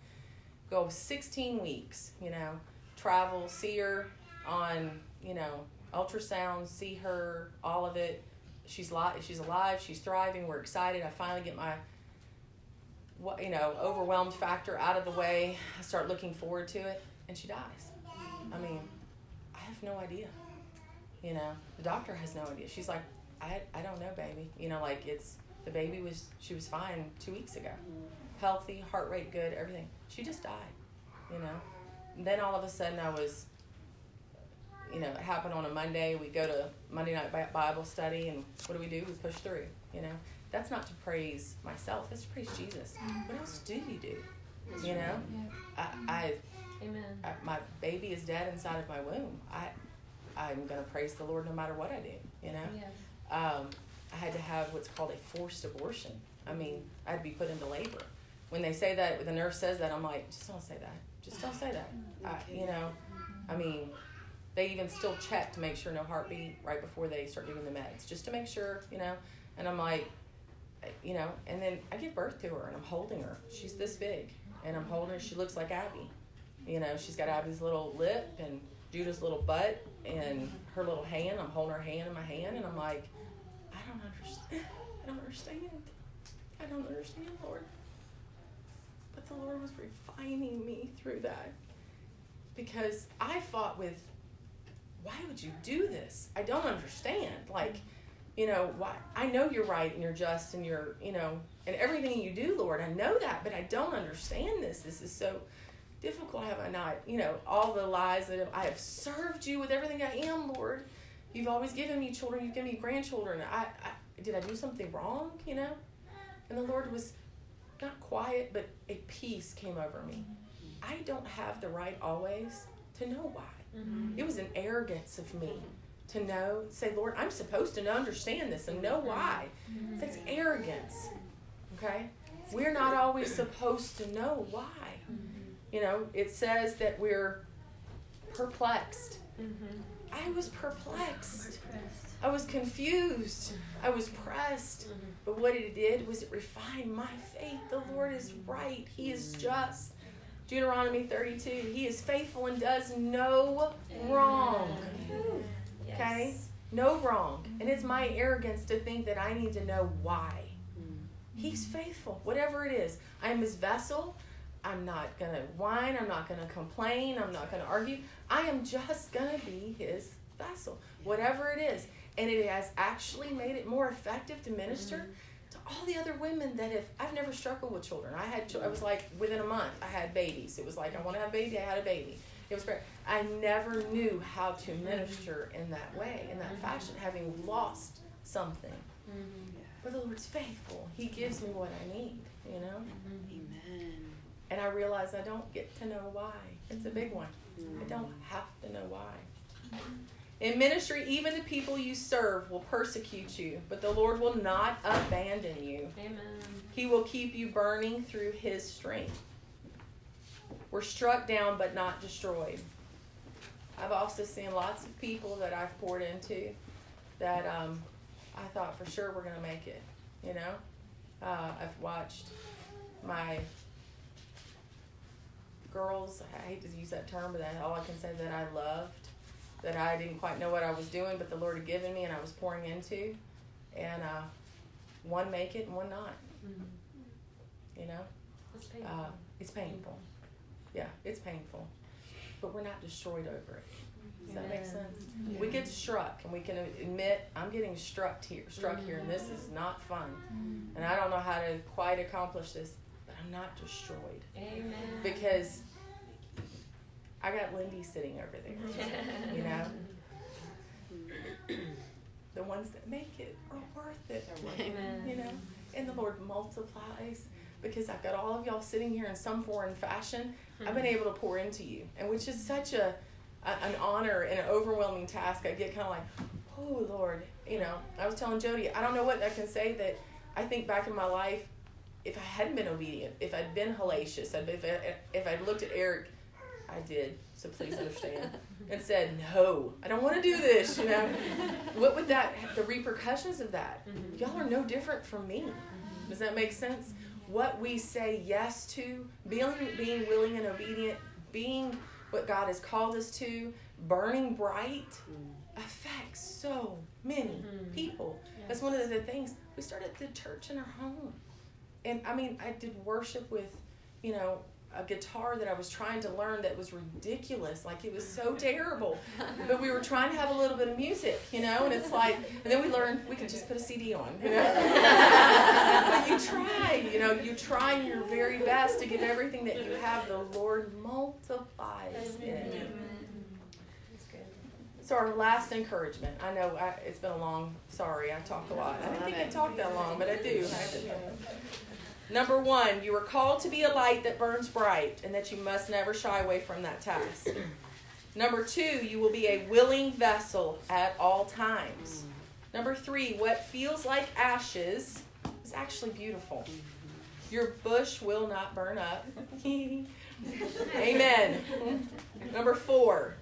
Go 16 weeks, you know, travel, see her on, you know, ultrasounds, see her, all of it. She's li- she's alive, she's thriving. We're excited. I finally get my what you know overwhelmed factor out of the way. I start looking forward to it, and she dies. I mean, I have no idea. You know, the doctor has no idea. She's like, I I don't know, baby. You know, like it's the baby was she was fine two weeks ago, healthy, heart rate good, everything. She just died. You know, and then all of a sudden I was. You know, it happened on a Monday. We go to Monday night Bible study, and what do we do? We push through. You know, that's not to praise myself. That's to praise Jesus. What else do you do? You know, I, I, Amen. I my baby is dead inside of my womb. I, I'm gonna praise the Lord no matter what I do. You know, Yeah. um, I had to have what's called a forced abortion. I mean, I had to be put into labor. When they say that, when the nurse says that, I'm like, just don't say that. Just don't say that. I, you know, I mean, they even still check to make sure no heartbeat right before they start giving the meds, just to make sure, you know. And I'm like, you know, and then I give birth to her and I'm holding her. She's this big, and I'm holding her. She looks like Abby. You know, she's got Abby's little lip and Judah's little butt and her little hand. I'm holding her hand in my hand, and I'm like, I don't understand. I don't understand. I don't understand, Lord. But the Lord was refining me through that because I fought with, why would you do this? I don't understand. Like, you know, why? I know you're right and you're just and you're, you know, and everything you do, Lord, I know that, but I don't understand this. This is so difficult. Have I not, you know, all the lies that I have served you with everything I am, Lord. You've always given me children. You've given me grandchildren. I, I did I do something wrong? You know, and the Lord was not quiet, but a peace came over me. I don't have the right always to know why. Mm-hmm. It was an arrogance of me to know, say, Lord, I'm supposed to understand this and know why. That's arrogance. Okay? We're not always supposed to know why. You know, it says that we're perplexed. I was perplexed. I was confused. I was pressed. But what it did was it refined my faith. The Lord is right. He is just. Deuteronomy 32. He is faithful and does no wrong. Okay? No wrong. And it's my arrogance to think that I need to know why. Mm. He's faithful, whatever it is. I am his vessel. I'm not going to whine. I'm not going to complain. I'm not going to argue. I am just going to be his vessel, whatever it is. And it has actually made it more effective to minister mm-hmm. to all the other women that have. I've never struggled with children. I had. I was mm. like within a month. I had babies. It was like I want to have a baby. I had a baby. It was great. I never knew how to mm-hmm. minister in that way, in that mm-hmm. fashion, having lost something. Mm-hmm. But the Lord's faithful. He gives me what I need. You know. Amen. And I realize I don't get to know why. It's a big one. I don't have to know why. In ministry, even the people you serve will persecute you, but the Lord will not abandon you. Amen. He will keep you burning through His strength. We're struck down but not destroyed. I've also seen lots of people that I've poured into that um, I thought for sure we're going to make it. You know, uh, I've watched my girls. I hate to use that term, but that's all I can say that I loved. That I didn't quite know what I was doing, but the Lord had given me, and I was pouring into, and uh, one make it and one not. You know, That's painful. uh, it's painful. Yeah, it's painful, but we're not destroyed over it. Does that make Amen. sense? Mm-hmm. We get struck, and we can admit I'm getting struck here, struck here, and this mm-hmm. is not fun. Mm-hmm. And I don't know how to quite accomplish this, but I'm not destroyed Amen. because I got Lindy sitting over there. You know, the ones that make it are worth it. Amen. You know, and the Lord multiplies because I've got all of y'all sitting here in some foreign fashion. I've been mm-hmm. able to pour into you, and which is such a, a an honor and an overwhelming task. I get kind of like, oh Lord, you know. I was telling Jody, I don't know what I can say that I think back in my life, if I hadn't been obedient, if I'd been hellacious, if I, if I'd looked at Eric, I did. So please understand, and said, no, I don't want to do this. You know, what would that? The repercussions of that? Mm-hmm. Y'all are no different from me. Mm-hmm. Does that make sense? What we say yes to, being being willing and obedient, being what God has called us to, burning bright, affects so many mm-hmm. people. That's one of the things. We started the church in our home. and I mean, I did worship with, you know, a guitar that I was trying to learn that was ridiculous. Like it was so terrible. But we were trying to have a little bit of music, you know, and it's like, and then we learned we could just put a CD on, you know. but you try, you know, you try your very best to give everything that you have. The Lord multiplies it. So our last encouragement. I know I, it's been a long. Sorry, I talked a lot. I didn't think I talked that long, but I do. Number one, you are called to be a light that burns bright, and that you must never shy away from that task. Number two, you will be a willing vessel at all times. Number three, what feels like ashes is actually beautiful. Your bush will not burn up. Amen. Number four,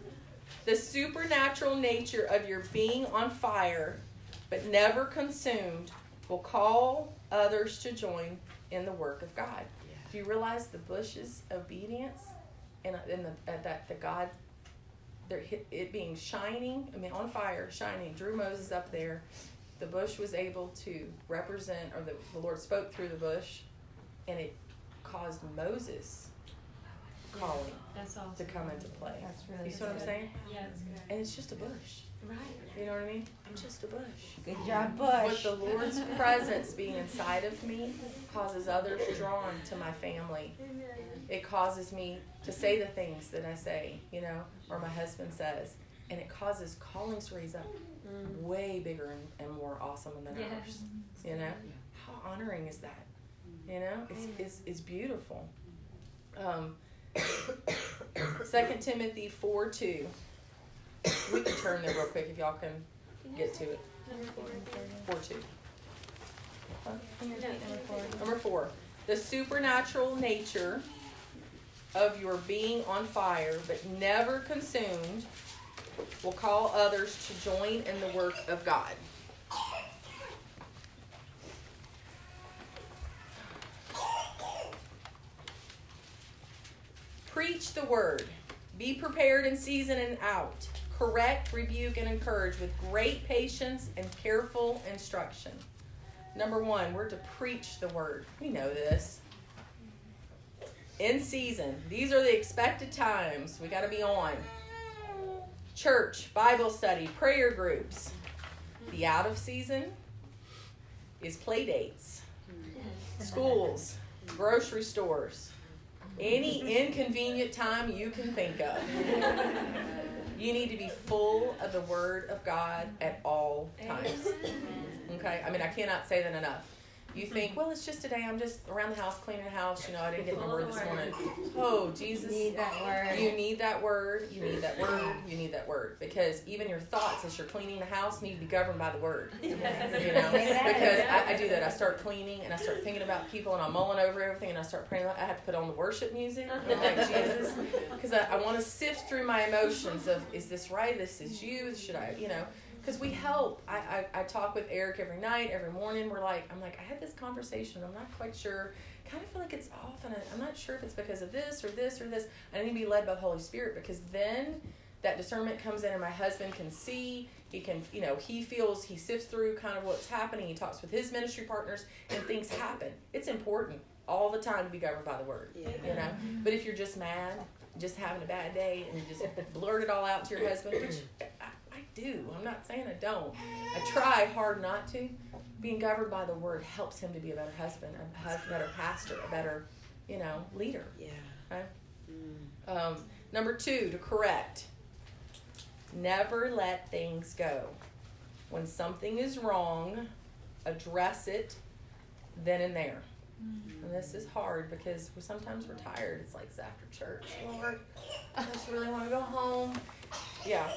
the supernatural nature of your being on fire but never consumed will call others to join in the work of God. Yeah. Do you realize the bush's obedience and, and the, uh, that the God, there, it being shining, I mean, on fire, shining, drew Moses up there. The bush was able to represent, or the, the Lord spoke through the bush, and it caused Moses calling awesome. to come into play. That's really you see what I'm saying? Yeah, it's good. And it's just a bush. Right. You know what I mean? I'm just a bush. Good job, bush. With the Lord's presence being inside of me causes others drawn to my family. It causes me to say the things that I say, you know, or my husband says. And it causes calling stories up mm. way bigger and, and, more awesome than yes. ours. You know? How honoring is that? You know? It's, it's, it's beautiful. Um, 2 Timothy 4 2. We can turn there real quick if y'all can get to it. Four two. Number four. The supernatural nature of your being on fire but never consumed will call others to join in the work of God. Preach the word. Be prepared in season and out correct, rebuke, and encourage with great patience and careful instruction. Number one, we're to preach the word. We know this. In season, these are the expected times. We got to be on. Church, Bible study, prayer groups. The out of season is play dates, schools, grocery stores, any inconvenient time you can think of. You need to be full of the Word of God at all times. Okay? I mean, I cannot say that enough. You hmm. think, well, it's just today. I'm just around the house cleaning the house. You know, I didn't get my word this morning. Oh, Jesus! You need that word. You need that word. You need that word. You need that word because even your thoughts as you're cleaning the house need to be governed by the word. You know, because I, I do that. I start cleaning and I start thinking about people and I'm mulling over everything and I start praying. I have to put on the worship music. I'm like Jesus, uh-huh. because I, I want to sift through my emotions of is this right? This is you. Should I? You know because we help. I, I, I talk with Eric every night, every morning. We're like, I'm like, I had this conversation. I'm not quite sure. Kind of feel like it's off, and I, I'm not sure if it's because of this or this or this. I need to be led by the Holy Spirit because then that discernment comes in, and my husband can see. He can, you know, he feels he sifts through kind of what's happening. He talks with his ministry partners, and things happen. It's important all the time to be governed by the word. Yeah. You know, but if you're just mad, just having a bad day, and you just blurt it all out to your husband, which do. I'm not saying I don't. I try hard not to. Being governed by the word helps him to be a better husband, a better pastor, a better, you know, leader. Yeah. Okay? Mm. Um, number two, to correct. Never let things go. When something is wrong, address it then and there. Mm-hmm. And this is hard because sometimes we're tired. It's like it's after church. Lord, I just really want to go home. Yeah,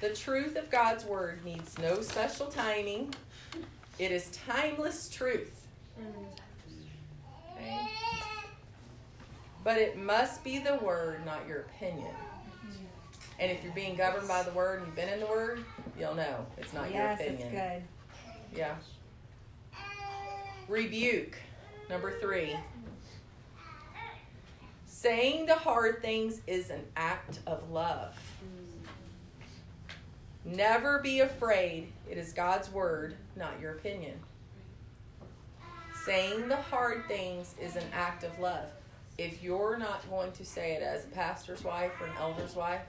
the truth of God's word needs no special timing. It is timeless truth. Okay? But it must be the word, not your opinion. And if you're being governed by the word and you've been in the word, you'll know it's not yes, your opinion. Yes, it's good. Yeah. Rebuke. Number three. Saying the hard things is an act of love. Never be afraid. It is God's word, not your opinion. Saying the hard things is an act of love. If you're not going to say it as a pastor's wife or an elder's wife,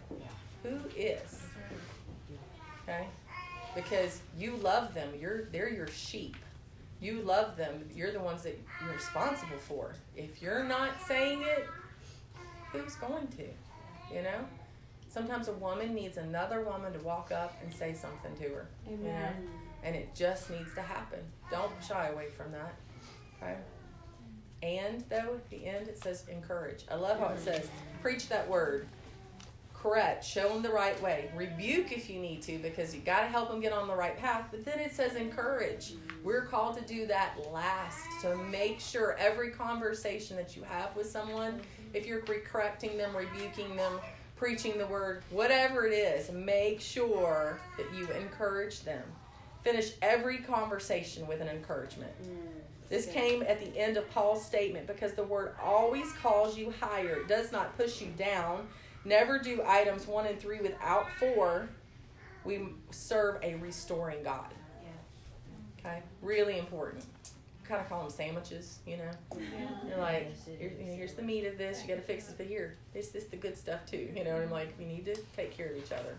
who is? Okay? Because you love them. You're they're your sheep. You love them. You're the ones that you're responsible for. If you're not saying it, who's going to? You know? Sometimes a woman needs another woman to walk up and say something to her. Amen. You know? And it just needs to happen. Don't shy away from that. Okay? And though at the end it says encourage. I love how it says preach that word. Correct. Show them the right way. Rebuke if you need to because you got to help them get on the right path. But then it says encourage. We're called to do that last to make sure every conversation that you have with someone, if you're correcting them, rebuking them, preaching the word, whatever it is, make sure that you encourage them. Finish every conversation with an encouragement. Mm, this came at the end of Paul's statement because the word always calls you higher. It does not push you down. Never do items one and three without four. We serve a restoring God. Okay? Really important. Kind of call them sandwiches, you know? You're like, here, you know, here's the meat of this. You got to fix it, but here, this this the good stuff too. You know, and I'm like, we need to take care of each other.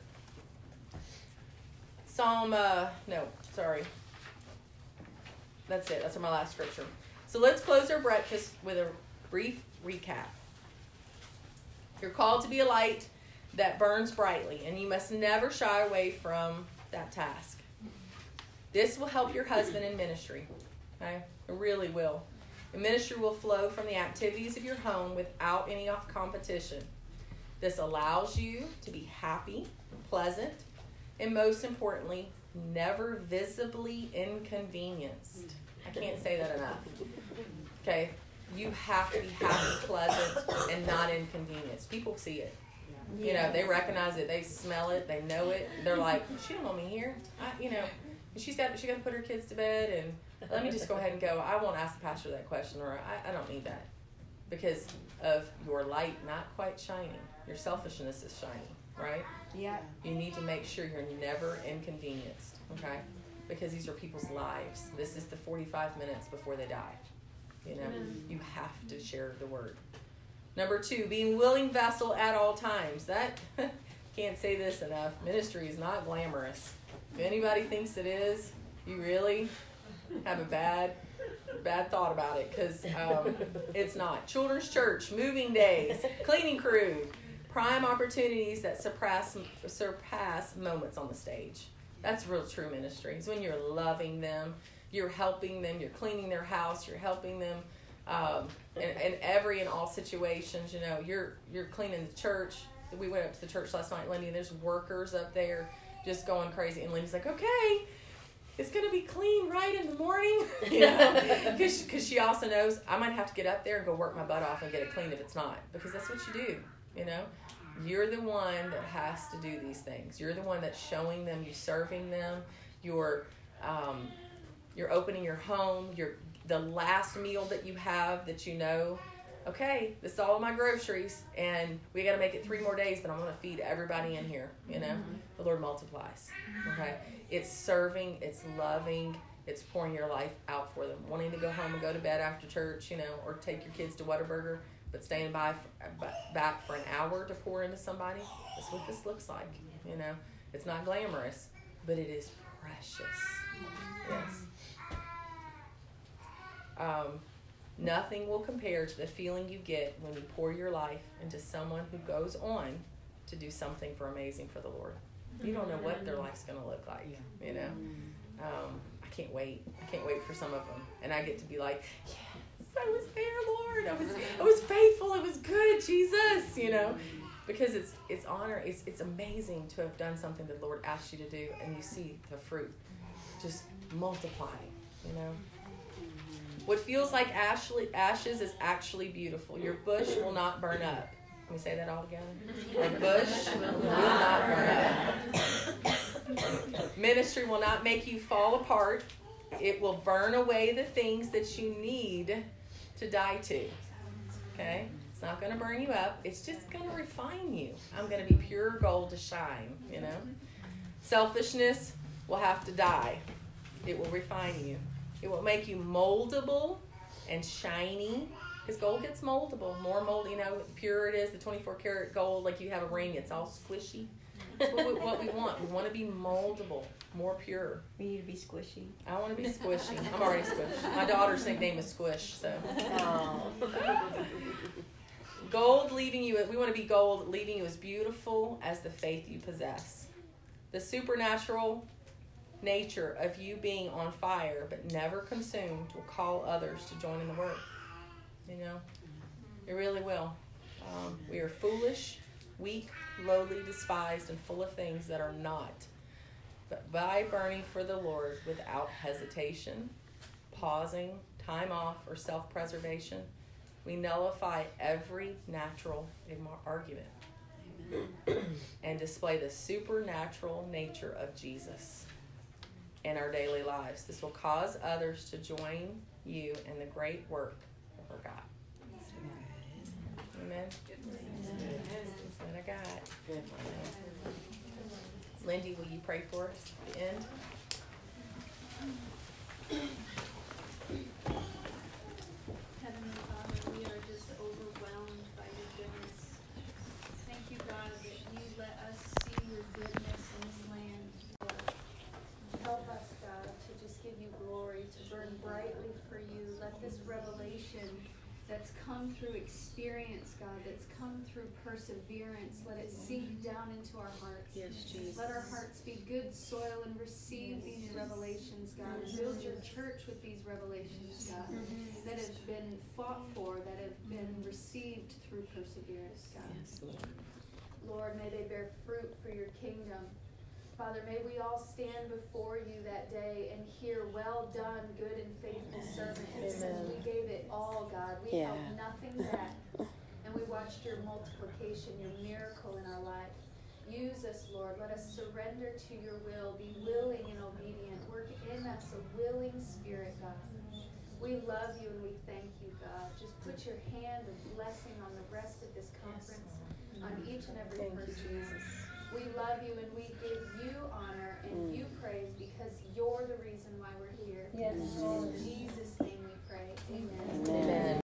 Psalm, uh, no, sorry. That's it. That's my last scripture. So let's close our breakfast with a brief recap. You're called to be a light that burns brightly, and you must never shy away from that task. This will help your husband in ministry. Okay? It really will. The ministry will flow from the activities of your home without any competition. This allows you to be happy, pleasant, and most importantly, never visibly inconvenienced. I can't say that enough. Okay? You have to be happy, pleasant, and not inconvenienced. People see it. You know, they recognize it, they smell it, they know it. They're like, she don't want me here. I, you know, she's got she got to put her kids to bed, and let me just go ahead and go. I won't ask the pastor that question, or I, I don't need that because of your light not quite shining. Your selfishness is shining, right? Yeah. You need to make sure you're never inconvenienced, okay? Because these are people's lives. This is the 45 minutes before they die. You know, you have to share the word. Number two, being willing vessel at all times. That can't say this enough. Ministry is not glamorous. If anybody thinks it is, you really have a bad bad thought about it because um, it's not. Children's church, moving days, cleaning crew, prime opportunities that surpass surpass moments on the stage. That's real true ministry. It's when you're loving them, you're helping them, you're cleaning their house, you're helping them um, in, in every and all situations. You know, you're you're cleaning the church. We went up to the church last night, Lindy, and there's workers up there just going crazy. And Lindy's like, okay, it's gonna be clean right in the morning, you know, because she also knows I might have to get up there and go work my butt off and get it clean if it's not, because that's what you do, you know. You're the one that has to do these things. You're the one that's showing them, you're serving them, you're um, you're opening your home, you're the last meal that you have that you know okay, this is all my groceries, and we got to make it three more days, but I'm going to feed everybody in here. You know, mm-hmm. The Lord multiplies. Okay, it's serving, it's loving, it's pouring your life out for them, wanting to go home and go to bed after church, you know, or take your kids to Whataburger, but staying by for, back for an hour to pour into somebody. That's what this looks like. You know, it's not glamorous, but it is precious. Yes. Um, Nothing will compare to the feeling you get when you pour your life into someone who goes on to do something for amazing for the Lord. You don't know what their life's going to look like, you know. Mm-hmm. Um, I can't wait. I can't wait for some of them, and I get to be like, yes, I was there, Lord. I was, I was faithful. It was good, Jesus. You know, mm-hmm. because it's it's honor. It's it's amazing to have done something the Lord asked you to do, and you see the fruit just multiply. You know. Mm-hmm. What feels like ashes is actually beautiful. Your bush will not burn up. Can we say that all together? Bush will not burn up. Ministry will not make you fall apart. It will burn away the things that you need to die to. Okay? It's not going to burn you up. It's just going to refine you. I'm going to be pure gold to shine, you know? Selfishness will have to die. It will refine you. It will make you moldable and shiny. Because gold gets moldable, more mold. You know, pure it is. The 24 karat gold, like you have a ring, it's all squishy. That's what we, what we want. We want to be moldable, more pure. We need to be squishy. I want to be squishy. I'm already squishy. My daughter's nickname is Squish, so. Gold leaving you, we want to be gold, leaving you as beautiful as the faith you possess. The supernatural nature of you being on fire but never consumed will call others to join in the work. You know, it really will. Um, we are foolish, weak, lowly, despised, and full of things that are not. But by burning for the Lord without hesitation, pausing, time off, or self preservation, we nullify every natural argument and display the supernatural nature of Jesus in our daily lives. This will cause others to join you in the great work of our God. Amen. What I got. Lindy, will you pray for us at the end? Come through experience, God, that's come through perseverance, let it sink down into our hearts. Yes, Jesus. Let our hearts be good soil and receive these revelations, God. And build your church with these revelations, God, that have been fought for, that have been mm-hmm. received through perseverance, God. Yes, Lord. Lord, may they bear fruit for your kingdom. Father, may we all stand before you that day and hear, Well done, good and faithful servant. Amen. We gave it all, God. We Yeah. held nothing back. And we watched your multiplication, your miracle in our life. Use us, Lord. Let us surrender to your will, be willing and obedient. Work in us a willing spirit, God. We love you and we thank you, God. Just put your hand of blessing on the rest of this conference, on each and every Thank you, person. Jesus. We love you and we give you honor and mm. you praise because you're the reason why we're here. Yes. In Jesus' name we pray. Amen. Amen.